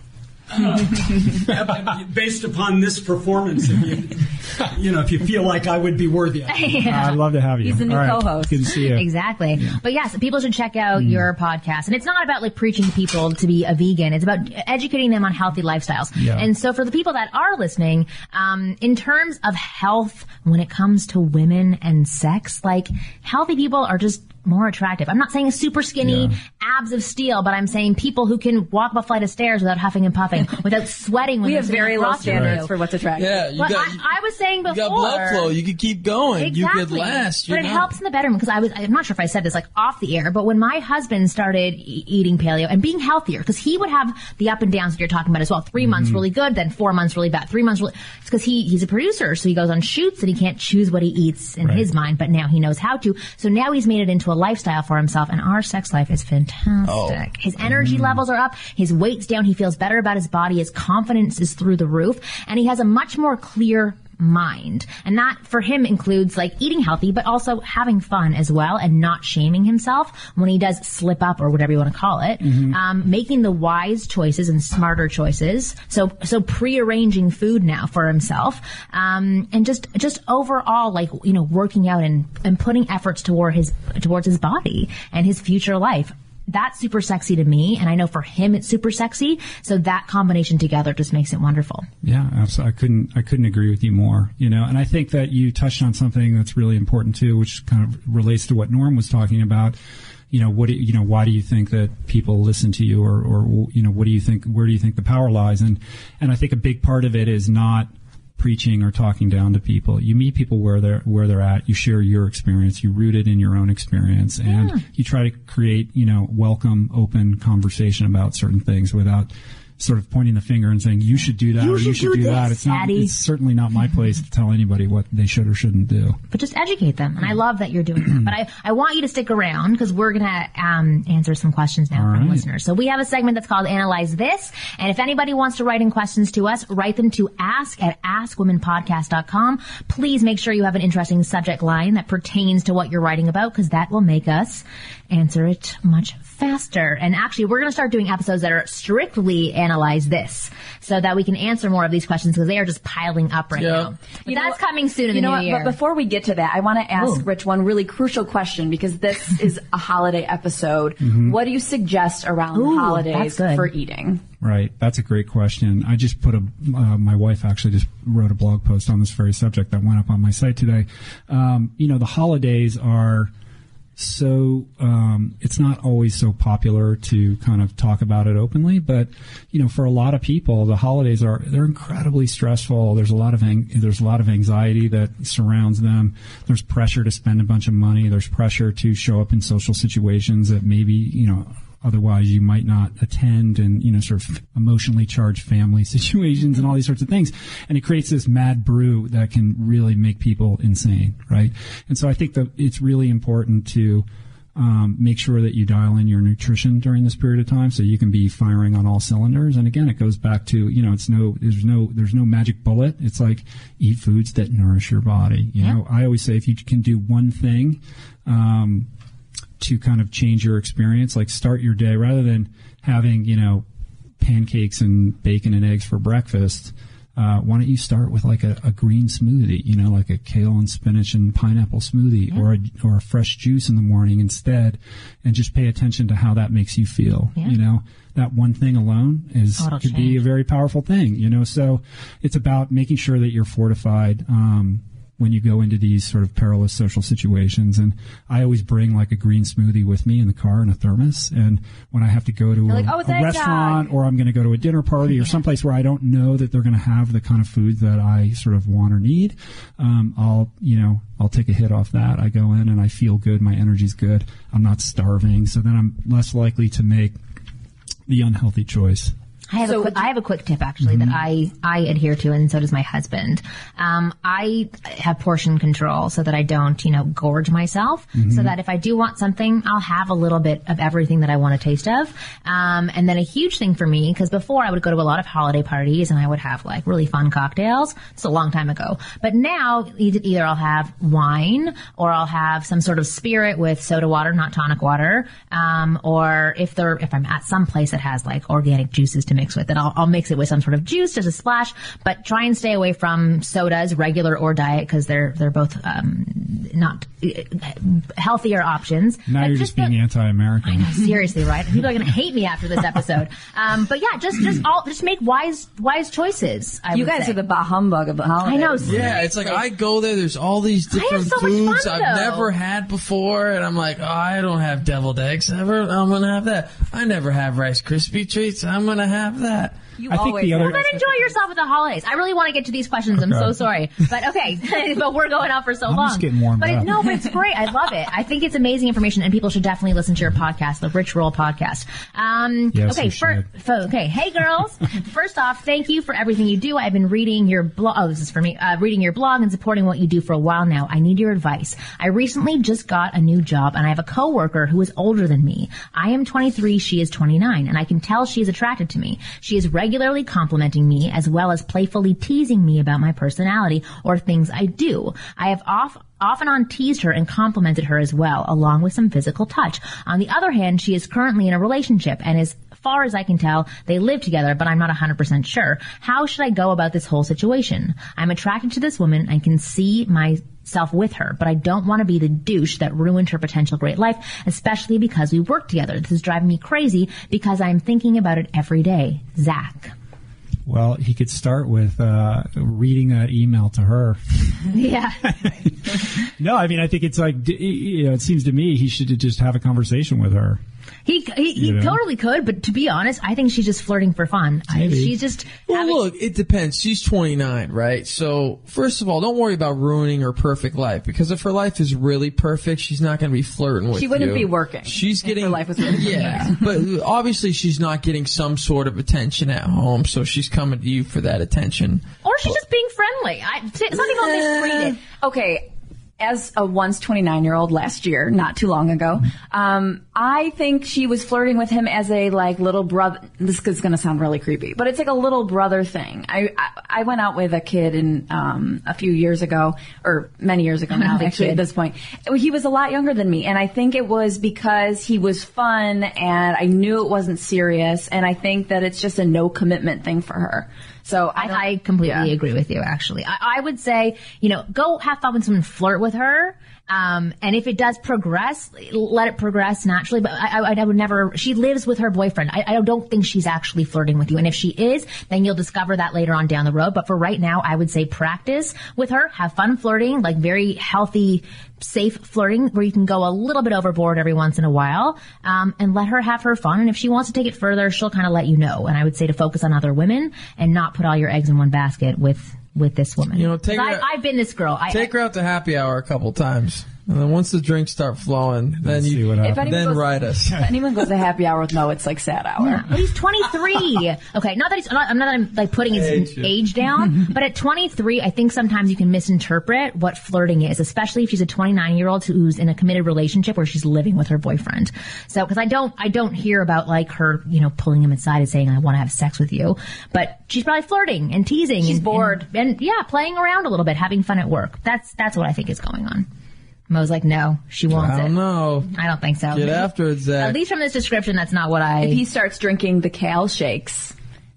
Based upon this performance, if you, you know, if you feel like I would be worthy of it.
Yeah.
I'd love to have you.
He's the new
All right.
co-host.
Good to see you.
Exactly. But yes, people should check out
Mm.
your podcast. And it's not about like preaching to people to be a vegan. It's about educating them on healthy lifestyles.
Yeah.
And so for the people that are listening, um, in terms of health, when it comes to women and sex, like healthy people are just more attractive. I'm not saying super skinny, abs of steel, but I'm saying people who can walk up a flight of stairs without huffing and puffing, without sweating. When
We have very low standards
you.
for what's attractive.
Yeah, you
But
got-
I, I was saying before.
You got blood flow. You could keep going. You could
Exactly.
last.
But
You're
it
not-
helps in the bedroom because I was, I'm not sure if I said this like off the air, but when my husband started e- eating paleo and being healthier, because he would have the up and downs that you're talking about as well. 3 months
Mm-hmm.
really good, then four months really bad. Three months really, it's because he, he's a producer, so he goes on shoots and he can't choose what he eats in
Right.
his mind, but now he knows how to. So now he's made it into a lifestyle for himself and our sex life is fantastic.
Oh.
His energy mm-hmm. levels are up, his weight's down, he feels better about his body, his confidence is through the roof, and he has a much more clear mind. And that for him includes like eating healthy, but also having fun as well and not shaming himself when he does slip up or whatever you want to call it.
Mhm.
Um, making the wise choices and smarter choices. So, so pre-arranging food now for himself. Um, and just, just overall, like, you know, working out and, and putting efforts toward his, towards his body and his future life. That's super sexy to me, and I know for him it's super sexy. So that combination together just makes it wonderful.
Yeah, absolutely. I couldn't I couldn't agree with you more. You know, and I think that you touched on something that's really important too, which kind of relates to what Norm was talking about. You know, what do, you know? Why do you think that people listen to you, or or you know, what do you think? Where do you think the power lies? And and I think a big part of it is not preaching or talking down to people. You meet people where they're where they're at. You share your experience. You root it in your own experience, and
Yeah.
you try to create you know welcome, open conversation about certain things without sort of pointing the finger and saying you should do that
You
or you
should
should
do
do, that. It's not.
Daddy.
It's certainly not my place to tell anybody what they should or shouldn't do.
but just educate them. And I love that you're doing that. But I, I want you to stick around because we're going to um, answer some questions now
All
from
right.
listeners. So we have a segment that's called Analyze This. And if anybody wants to write in questions to us, write them to ask at askwomenpodcast.com. Please make sure you have an interesting subject line that pertains to what you're writing about because that will make us answer it much faster. And actually, we're going to start doing episodes that are strictly Analyze This so that we can answer more of these questions because they are just piling up right now. But that's coming soon in
you
the
know
new
what?
year.
But before we get to that, I want to ask
Ooh.
Rich one really crucial question because this is a holiday episode.
Mhm.
What do you suggest around
Ooh,
the holidays for eating?
Right. That's a great question. I just put a, uh, my wife actually just wrote a blog post on this very subject that went up on my site today. Um, you know, the holidays are so, um, it's not always so popular to kind of talk about it openly, but, you know, for a lot of people, the holidays are, they're incredibly stressful. There's a lot of, ang- there's a lot of anxiety that surrounds them. There's pressure to spend a bunch of money. There's pressure to show up in social situations that maybe, you know, otherwise you might not attend and you know sort of emotionally charged family situations and all these sorts of things. And it creates this mad brew that can really make people insane right? And so i think that it's really important to um, make sure that you dial in your nutrition during this period of time so you can be firing on all cylinders. And again it goes back to you know it's no there's no there's no magic bullet. It's like eat foods that nourish your body you
Yeah.
know? I always say if you can do one thing um, to kind of change your experience. Like start your day rather than having you know pancakes and bacon and eggs for breakfast. Uh, why don't you start with like a, a green smoothie, you know, like a kale and spinach and pineapple smoothie, or a, or a fresh juice in the morning instead, and just pay attention to how that makes you feel.
Yeah.
You know, that one thing alone is
Oh,
could be a very powerful thing. You know, so it's about making sure that you're fortified. Um, when you go into these sort of perilous social situations. And I always bring like a green smoothie with me in the car in a thermos. And when I have to go to a,
like, "Oh,
a restaurant or I'm going to go to a dinner party or someplace where I don't know that they're going to have the kind of food that I sort of want or need, um, I'll, you know, I'll take a hit off that. I go in and I feel good. My energy's good. I'm not starving. So then I'm less likely to make the unhealthy choice.
I have, a quick, I have a quick tip actually that I, I adhere to and so does my husband. Um, I have portion control so that I don't, you know, gorge myself so that if I do want something, I'll have a little bit of everything that I want a taste of. Um, and then a huge thing for me, because before I would go to a lot of holiday parties and I would have like really fun cocktails. It's a long time ago. But now either, either I'll have wine or I'll have some sort of spirit with soda water, not tonic water. Um, or if they're, if I'm at some place that has like organic juices to mix with, it. I'll, I'll mix it with some sort of juice, just a splash. But try and stay away from sodas, regular or diet, because they're they're both um, not uh, healthier options.
Now
And
you're just being anti-American.
Seriously, right? People are going to hate me after this episode. Um, but yeah, just just all just make wise wise choices. I
You guys
say.
are the bah humbug of the holidays.
I know.
Yeah, it's like I go there. There's all these different
so
foods
fun,
I've
though.
never had before, and I'm like, oh, I don't have deviled eggs ever. I'm gonna have that. I never have Rice Krispie treats. I'm gonna have that.
You
I think
always
the other-
Well, then enjoy yourself at the holidays. I really want to get to these questions. I'm so sorry, but okay, but we're going on for so
I'm
long.
just getting warmed
but it,
up.
no, but it's great. I love it. I think it's amazing information, and people should definitely listen to your podcast, the Rich Roll podcast. Um,
Yes,
okay,
you
fir-
should.
fo- okay. Hey, girls. First off, thank you for everything you do. I've been reading your blog. Oh, this is for me. Uh, reading your blog and supporting what you do for a while now. I need your advice. I recently just got a new job, and I have a coworker who is older than me. I am 23. She is 29, and I can tell she is attracted to me. She is regularly complimenting me as well as playfully teasing me about my personality or things I do. I have off off and on teased her and complimented her as well, along with some physical touch. On the other hand, she is currently in a relationship and as far as I can tell, they live together, but I'm not 100% sure. How should I go about this whole situation? I'm attracted to this woman and can see myself with her, but I don't want to be the douche that ruined her potential great life, especially because we work together. This is driving me crazy because I'm thinking about it every day. Zach.
Well, he could start with uh, reading that email to her.
Yeah.
No, I mean, I think it's like, you know, it seems to me he should just have a conversation with her.
He he, he
You know?
totally could, but to be honest, I think she's just flirting for fun. I, she's just
Well, look, it depends. She's 29, right? So, first of all, don't worry about ruining her perfect life because if her life is really perfect, she's not going to be flirting with you.
She wouldn't
you.
be working
She's
if
getting
her life was really
yeah, but uh, obviously she's not getting some sort of attention at home, so she's coming to you for that attention.
or she's just being friendly. I, some people misread it.
Okay, as a once 29 year old last year, not too long ago, um, I think she was flirting with him as a like little brother. This is going to sound really creepy, but it's like a little brother thing. I I, I went out with a kid in um, a few years ago, or many years ago now, actually at this point. He was a lot younger than me, and I think it was because he was fun, and I knew it wasn't serious, and I think that it's just a no commitment thing for her. So I,
I, I completely
yeah.
agree with you. Actually, I, I would say you know go have fun with someone, flirt with her. Um, and if it does progress, let it progress naturally. But I, I, I would never. She lives with her boyfriend. I, I don't think she's actually flirting with you. And if she is, then you'll discover that later on down the road. But for right now, I would say practice with her. Have fun flirting, like very healthy, safe flirting, where you can go a little bit overboard every once in a while, um, and let her have her fun. And if she wants to take it further, she'll kind of let you know. And I would say to focus on other women and not put all your eggs in one basket with with this woman.
You know, take her-
I, I've been this girl. I,
Take her out to happy hour a couple times, and then once the drinks start flowing, then
see
you
what
If
happens.
anyone
then
goes-
ride us.
If anyone goes to happy hour with Mo, it's like sad hour.
But he's 23. okay, not that he's, not, I'm not I'm, like putting his age, down, but at 23, I think sometimes you can misinterpret what flirting is, especially if she's a 29 year old who's in a committed relationship where she's living with her boyfriend. So, because I don't, I don't hear about like her, you know, pulling him aside and saying I want to have sex with you, but she's probably flirting and teasing.
She's
and,
bored.
and, and yeah, playing around a little bit, having fun at work. That's that's what I think is going on. Mo's like, no, she wants
I
it.
don't know.
I don't think so.
Get after it, Zach.
At least from this description, that's not what I.
If he starts drinking the kale shakes,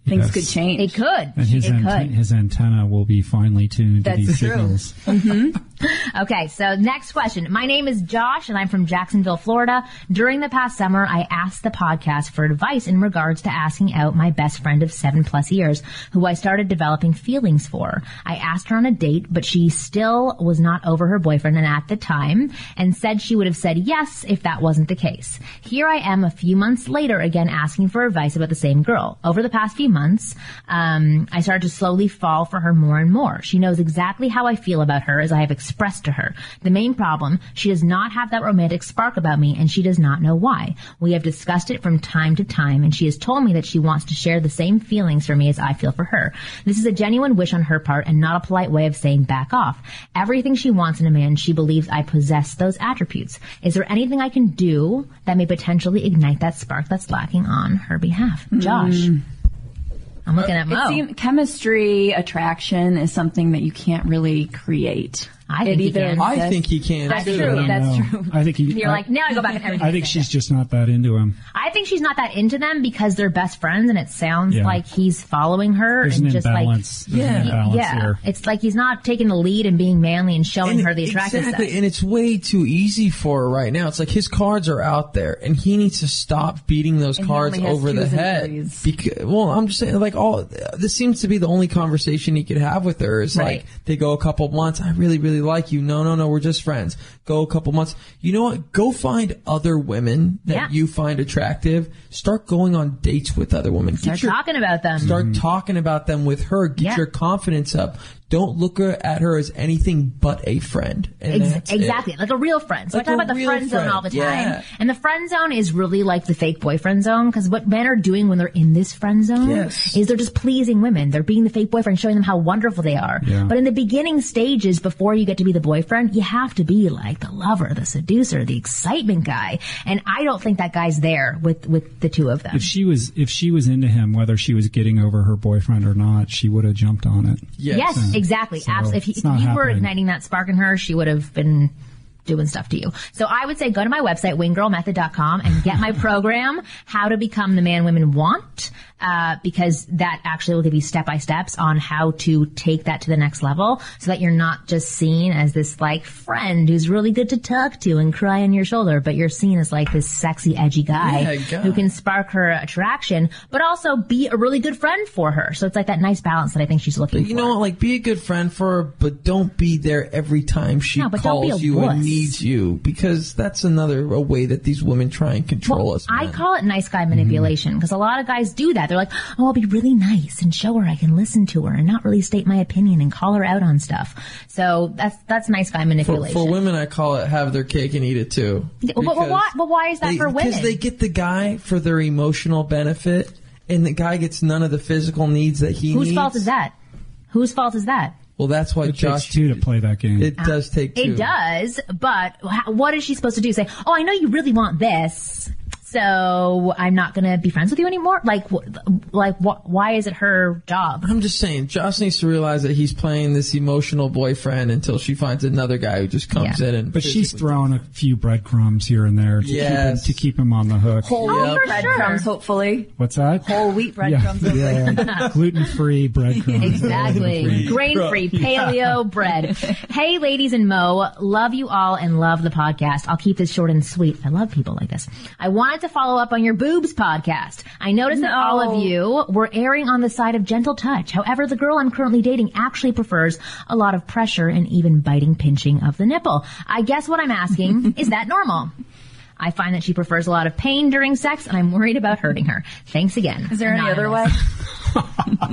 things
Yes.
could change.
It could.
And his,
it
ante-
could.
his antenna will be finely tuned to
That's
these
true.
signals. Mm-hmm.
Okay, so next question. My name is Josh and I'm from Jacksonville, Florida. During the past summer, I asked the podcast for advice in regards to asking out my best friend of seven plus years, who I started developing feelings for. I asked her on a date, but she still was not over her boyfriend and at the time and said she would have said yes if that wasn't the case. Here I am a few months later again asking for advice about the same girl. Over the past few months, um, I started to slowly fall for her more and more. She knows exactly how I feel about her as I have expressed to her. The main problem, she does not have that romantic spark about me and she does not know why. We have discussed it from time to time and she has told me that she wants to share the same feelings for me as I feel for her. This is a genuine wish on her part and not a polite way of saying back off. Everything she wants in a man, she believes I possess those attributes. Is there anything I can do that may potentially ignite that spark that's lacking on her behalf? Hmm. Josh. I'm looking at Mo.
It seem, chemistry, attraction is something that you can't really create.
I
It
think he can.
I think he can.
That's
too.
true. That's
know.
true.
I think he,
You're
I,
like, now I go back to everything.
I think she's just not that into him.
I think she's not that into them because they're best friends, and it sounds
Yeah.
like he's following her
There's
and
an
just
imbalance.
like
There's an imbalance
yeah,
here.
it's like he's not taking the lead and being manly and showing
And
her the attractive
exactly,
side.
and it's way too easy for her right now. It's like his cards are out there, and he needs to stop beating those
And
cards over the head. Because, well, I'm just saying, like all this seems to be the only conversation he could have with her. Is
Right.
like they go a couple months. I really, really like you. No, no, no, we're just friends. Go a couple months. You know what? Go find other women that
Yeah.
you find attractive. Start going on dates with other women. Get
Start
your-
talking about them.
Start mm-hmm. talking about them with her. Get
Yeah.
your confidence up. Don't look her- at her as anything but a friend. And
Ex-
that's it.
exactly, like a real friend. So
Like
I talk about the
real
friend zone all the time.
yeah.
And the friend zone is really like the fake boyfriend zone because what men are doing when they're in this friend zone
Yes.
is they're just pleasing women. They're being the fake boyfriend, showing them how wonderful they are.
Yeah.
But in the beginning stages, before you get to be the boyfriend, you have to be like the lover, the seducer, the excitement guy. And I don't think that guy's there with with the two of them.
If she was if she was into him, whether she was getting over her boyfriend or not, she would have jumped on it.
Yes.
Yes, exactly.
So,
Absolutely. If, he, if you were igniting that spark in her, she would have been doing stuff to you. So I would say go to my website, winggirlmethod.com and get my program, How to Become the Man Women Want, uh, because that actually will give you step by steps on how to take that to the next level so that you're not just seen as this like friend who's really good to talk to and cry on your shoulder, but you're seen as like this sexy, edgy guy
Yeah,
who can spark her attraction, but also be a really good friend for her. So it's like that nice balance that I think she's looking
you
for.
know what? Like, be a good friend for her, but don't be there every time she
No, but don't be
calls you and needs you, because that's another a way that these women try and control us.
I call it nice guy manipulation because a lot of guys do that. They're like, oh, I'll be really nice and show her I can listen to her and not really state my opinion and call her out on stuff. So that's that's nice guy manipulation.
for women, I call it have their cake and eat it too.
But, but why? But why is that
they-
for women?
Because they get the guy for their emotional benefit, and the guy gets none of the physical needs that he needs.
Whose
needs.
fault is that? Whose fault is that?
Well, that's why
It
Josh.
takes two to play that game.
It does ah, take two.
It does, but what is she supposed to do? Say, oh, I know you really want this, so I'm not going to be friends with you anymore. Like, wh- like, wh- why is it her job?
I'm just saying, Josh needs to realize that he's playing this emotional boyfriend until she finds another guy who just comes
Yeah.
in and.
but she's throwing a few breadcrumbs here and there to,
Yes.
keep, him, to keep him on the hook.
Whole
Oh,
wheat
for
breadcrumbs,
sure.
hopefully.
What's that?
Whole wheat breadcrumbs. hopefully.
yeah, gluten free breadcrumbs.
Exactly. Grain free paleo bread. Hey, ladies and Mo, love you all and love the podcast. I'll keep this short and sweet. I love people like this. I to follow up on your boobs podcast. I noticed that all of you were erring on the side of gentle touch. However, the girl I'm currently dating actually prefers a lot of pressure and even biting pinching of the nipple. I guess what I'm asking is that normal? I find that she prefers a lot of pain during sex and I'm worried about hurting her. Thanks again.
Is there any other way?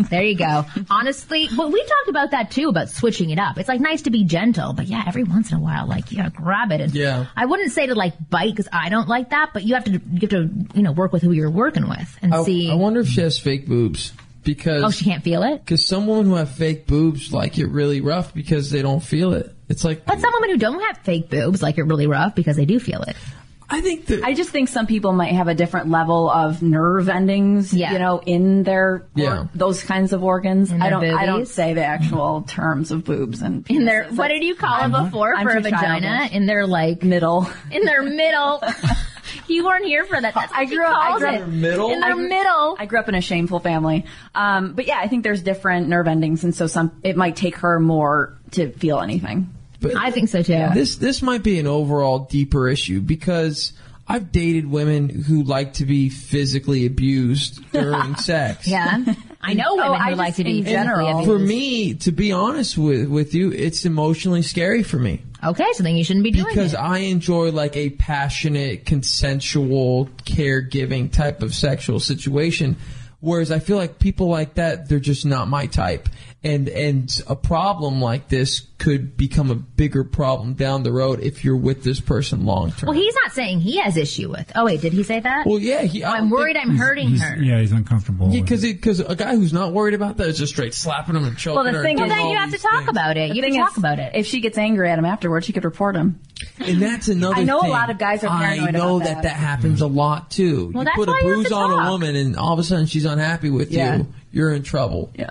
There you go. Honestly, well, we talked about that too, about switching it up. It's like nice to be gentle, but yeah, every once in a while, like you gotta grab it. And
Yeah.
I wouldn't say to like bite because I don't like that, but you have to you have to you know work with who you're working with and
I,
see.
I wonder if she has fake boobs because.
oh, she can't feel it.
Because some women who have fake boobs like it really rough because they don't feel it. It's like
But some women who don't have fake boobs like it really rough because they do feel it.
I think that
I just think some people might have a different level of nerve endings,
Yeah.
you know, in their
Yeah.
or those kinds of organs.
In
I don't I don't say the actual terms of boobs and
In their,
penises.
what did you call it before
I'm
for a vagina?
childish.
In their like
middle.
in their middle. you weren't here for that. That's what
I grew up. I
calls
grew
it.
up
middle?
In their middle.
I grew up in a shameful family, um, but yeah, I think there's different nerve endings, and so some it might take her more to feel anything.
I think so too.
This this might be an overall deeper issue because I've dated women who like to be physically abused during sex.
Yeah. I know oh, women
Oh, I
who like
just-
to be
in general.
abused.
For me, to be honest with with you, it's emotionally scary for me
Okay, so then you shouldn't be doing
because
it.
I enjoy like a passionate, consensual, caregiving type of sexual situation. Whereas I feel like people like that, they're just not my type. And, and a problem like this could become a bigger problem down the road if you're with this person long term.
well, he's not saying he has issue with. Oh wait, did he say that?
Well, yeah, he,
Oh, I'm worried I'm hurting
He's-
her.
Yeah, he's uncomfortable.
Yeah, because
it.
because a guy who's not worried about that is just straight slapping him and choking
Well, the
her.
thing
and
is-
doing
Then you have to talk
things.
about it.
The
You
thing
can
is,
talk about it.
If she gets angry at him afterwards, she could report him.
And that's another.
I know a lot of guys are
I
paranoid
know
about
that
that.
that happens a lot too.
Well,
you
that's
put a
why you have
bruise
to
on a woman, and all of a sudden she's unhappy with
Yeah.
you. You're in trouble.
Yeah,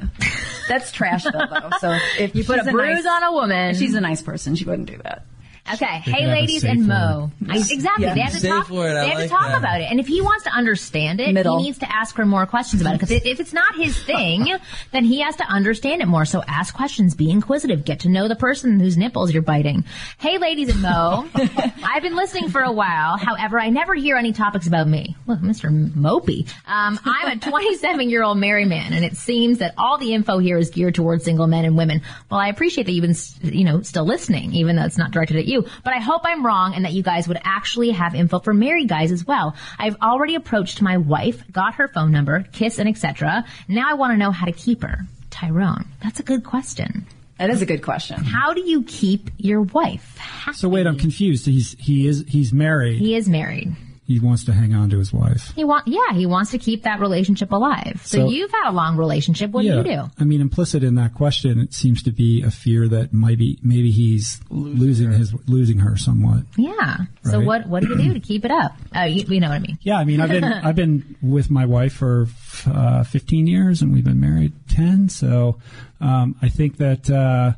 that's trash though. though. So if
You put a
she's
bruise
nice,
on a woman.
she's a nice person, she wouldn't do that.
Okay,
can
hey ladies and Mo. I, exactly.
Yeah.
They have to
Safe
talk.
word,
they have
like
to talk
that.
about it. And if he wants to understand it,
Middle.
he needs to ask her more questions about it. Because if it's not his thing, then he has to understand it more. So ask questions, be inquisitive, get to know the person whose nipples you're biting. Hey ladies and Mo, I've been listening for a while. However, I never hear any topics about me. Look, Mr. Mopey. Um, I'm a 27 year old married man, and it seems that all the info here is geared towards single men and women. Well, I appreciate that you've been, you know, still listening, even though it's not directed at you. But I hope I'm wrong and that you guys would actually have info for married guys as well. I've already approached my wife, got her phone number, kiss and etc. Now I want to know how to keep her. Tyrone, that's a good question.
That is a good question.
How do you keep your wife? happy?
So wait, I'm confused. He's he is he's married.
He is married.
He wants to hang on to his wife.
He want, yeah, he wants to keep that relationship alive. So,
So-
you've had a long relationship. What
yeah.
do you do?
I mean, implicit in that question, it seems to be a fear that maybe maybe he's losing his losing her somewhat.
Yeah. So what what do you do to keep it up? Oh, you, you know what I mean.
Yeah, I mean, I've been I've been with my wife for uh, 15 years, and we've been married 10. So um, I think that uh,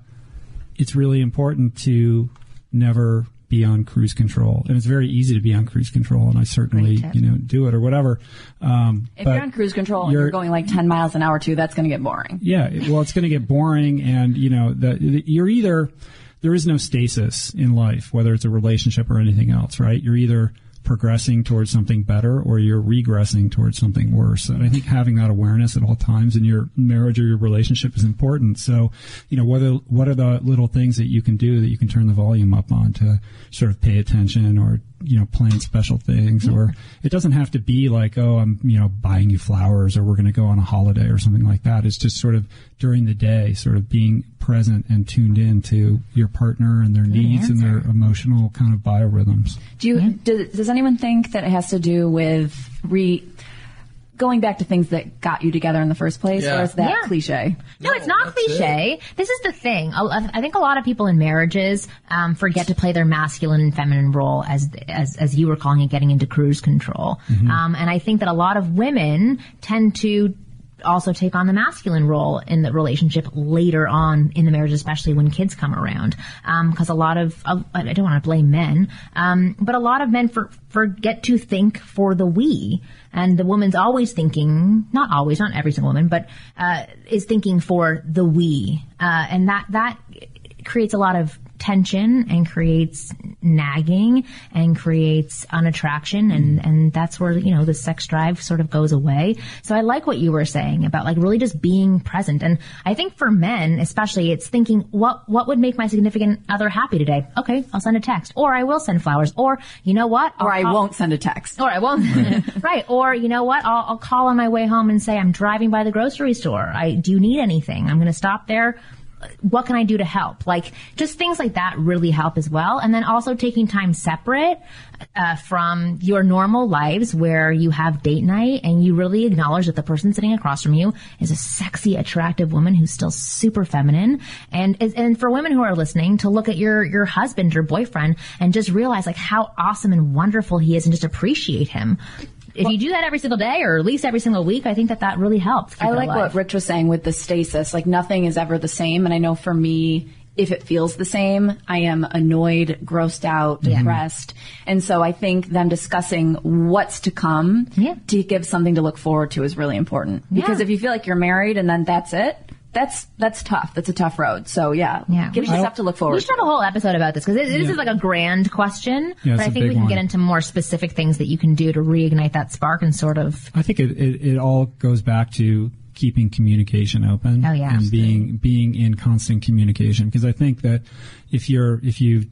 it's really important to never be on cruise control, and it's very easy to be on cruise control, and I certainly you know do it or whatever. Um,
If you're on cruise control and you're going like 10 miles an hour too, that's going to get boring.
yeah, well, it's going to get boring, and you know, the, the, you're either there is no stasis in life, whether it's a relationship or anything else, right? You're either progressing towards something better or you're regressing towards something worse. And I think having that awareness at all times in your marriage or your relationship is important. So, you know, whether what are the little things that you can do that you can turn the volume up on to sort of pay attention or you know, plan special things or it doesn't have to be like, oh, I'm, you know, buying you flowers or we're going to go on a holiday or something like that. It's just sort of during the day, sort of being present and tuned in to your partner and their needs and their emotional kind of biorhythms.
Do you, does, does anyone think that it has to do with re, going back to things that got you together in the first place,
Yeah.
or is that
Yeah.
cliche?
No, it's not
that's
cliche. This is the thing. I think a lot of people in marriages um, forget to play their masculine and feminine role, as as as you were calling it, getting into cruise control. Um, and I think that a lot of women tend to also take on the masculine role in the relationship later on in the marriage, especially when kids come around. Because a lot of, I don't want to blame men, um, but a lot of men for, forget to think for the we. And the woman's always thinking, not always, not every single woman, but uh, is thinking for the we. Uh, and that, that creates a lot of tension and creates nagging and creates unattraction and and that's where you know the sex drive sort of goes away so i like what you were saying about like really just being present and i think for men especially it's thinking what what would make my significant other happy today okay i'll send a text or i will send flowers or you know what
Or I
I'll-
won't send a text.
or I won't. right. Or you know what? I'll, I'll call on my way home and say I'm driving by the grocery store. I do you need anything? I'm going to stop there. What can I do to help? Like just things like that really help as well. And then also taking time separate uh, from your normal lives where you have date night and you really acknowledge that the person sitting across from you is a sexy, attractive woman who's still super feminine. And and for women who are listening, to look at your your husband or boyfriend and just realize like how awesome and wonderful he is, and just appreciate him if you do that every single day or at least every single week, I think that that really helps.
I like what Rich was saying with the stasis. Like nothing is ever the same. And I know for me, if it feels the same, I am annoyed, grossed out,
Yeah.
depressed. And so I think them discussing what's to come to give something to look forward to is really important. Because if you feel like you're married and then that's it, that's that's tough. That's a tough road. So yeah,
Yeah.
give yourself to look forward
We should have a whole episode about this because this
Yeah.
is like a grand question,
Yeah,
but
it's
I
a
think we can
one.
get into more specific things that you can do to reignite that spark and sort of.
I think it, it, it all goes back to keeping communication open
Oh, yeah,
and being being in constant communication because I think that if you're if you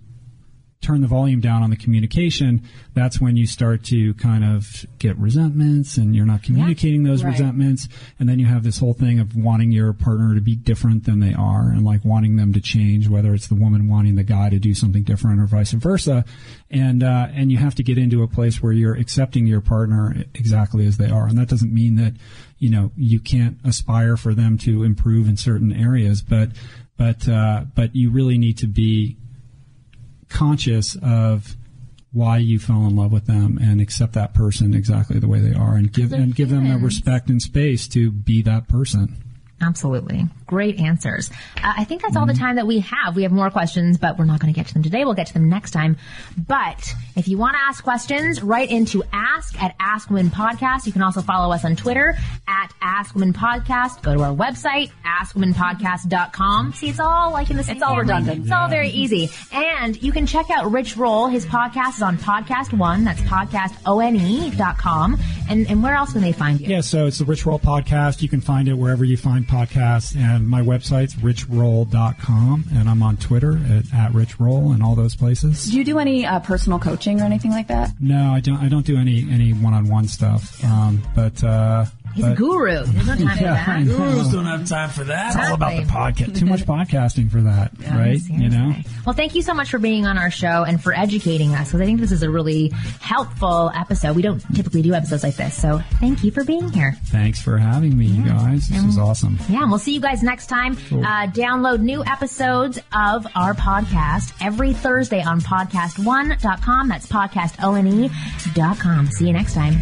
turn the volume down on the communication that's when you start to kind of get resentments and you're not communicating those
right.
resentments. And then you have this whole thing of wanting your partner to be different than they are and like wanting them to change whether it's the woman wanting the guy to do something different or vice versa. And uh, and you have to get into a place where you're accepting your partner exactly as they are. And that doesn't mean that you know you can't aspire for them to improve in certain areas but but uh, but you really need to be conscious of why you fell in love with them and accept that person exactly the way they are and give and give them the respect and space to be that person.
Absolutely. Great answers. Uh, I think that's all
Mm-hmm.
the time that we have. We have more questions, but we're not going to get to them today. We'll get to them next time. But if you want to ask questions, write into ask at Ask Women Podcast. You can also follow us on Twitter at Ask Women Podcast. Go to our website, askwomenpodcast.com. See, it's all like in the same
It's all
family.
redundant.
It's all very easy. And you can check out Rich Roll. His podcast is on Podcast One. That's podcastone.com. And, and where else can they find you?
Yeah, so it's the Rich Roll podcast. You can find it wherever you find podcasts. And my website's richroll.com. And I'm on Twitter at, at richroll and all those places.
Do you do any uh, personal coaching or anything like that?
No, I don't. I don't do any any one on one stuff. Um, but uh,
He's a guru. There's no time
Yeah,
for that.
Gurus
don't have time for that.
It's all about the podcast. Too much podcasting for that, right? You know.
Well, thank you so much for being on our show and for educating us because I think this is a really helpful episode. We don't typically do episodes like this, so thank you for being here.
Thanks for having me, you guys. This is awesome.
Yeah, and we'll see you guys next time.
Cool.
Uh, download new episodes of our podcast every Thursday on podcastone.com. That's podcastone.com. See you next time.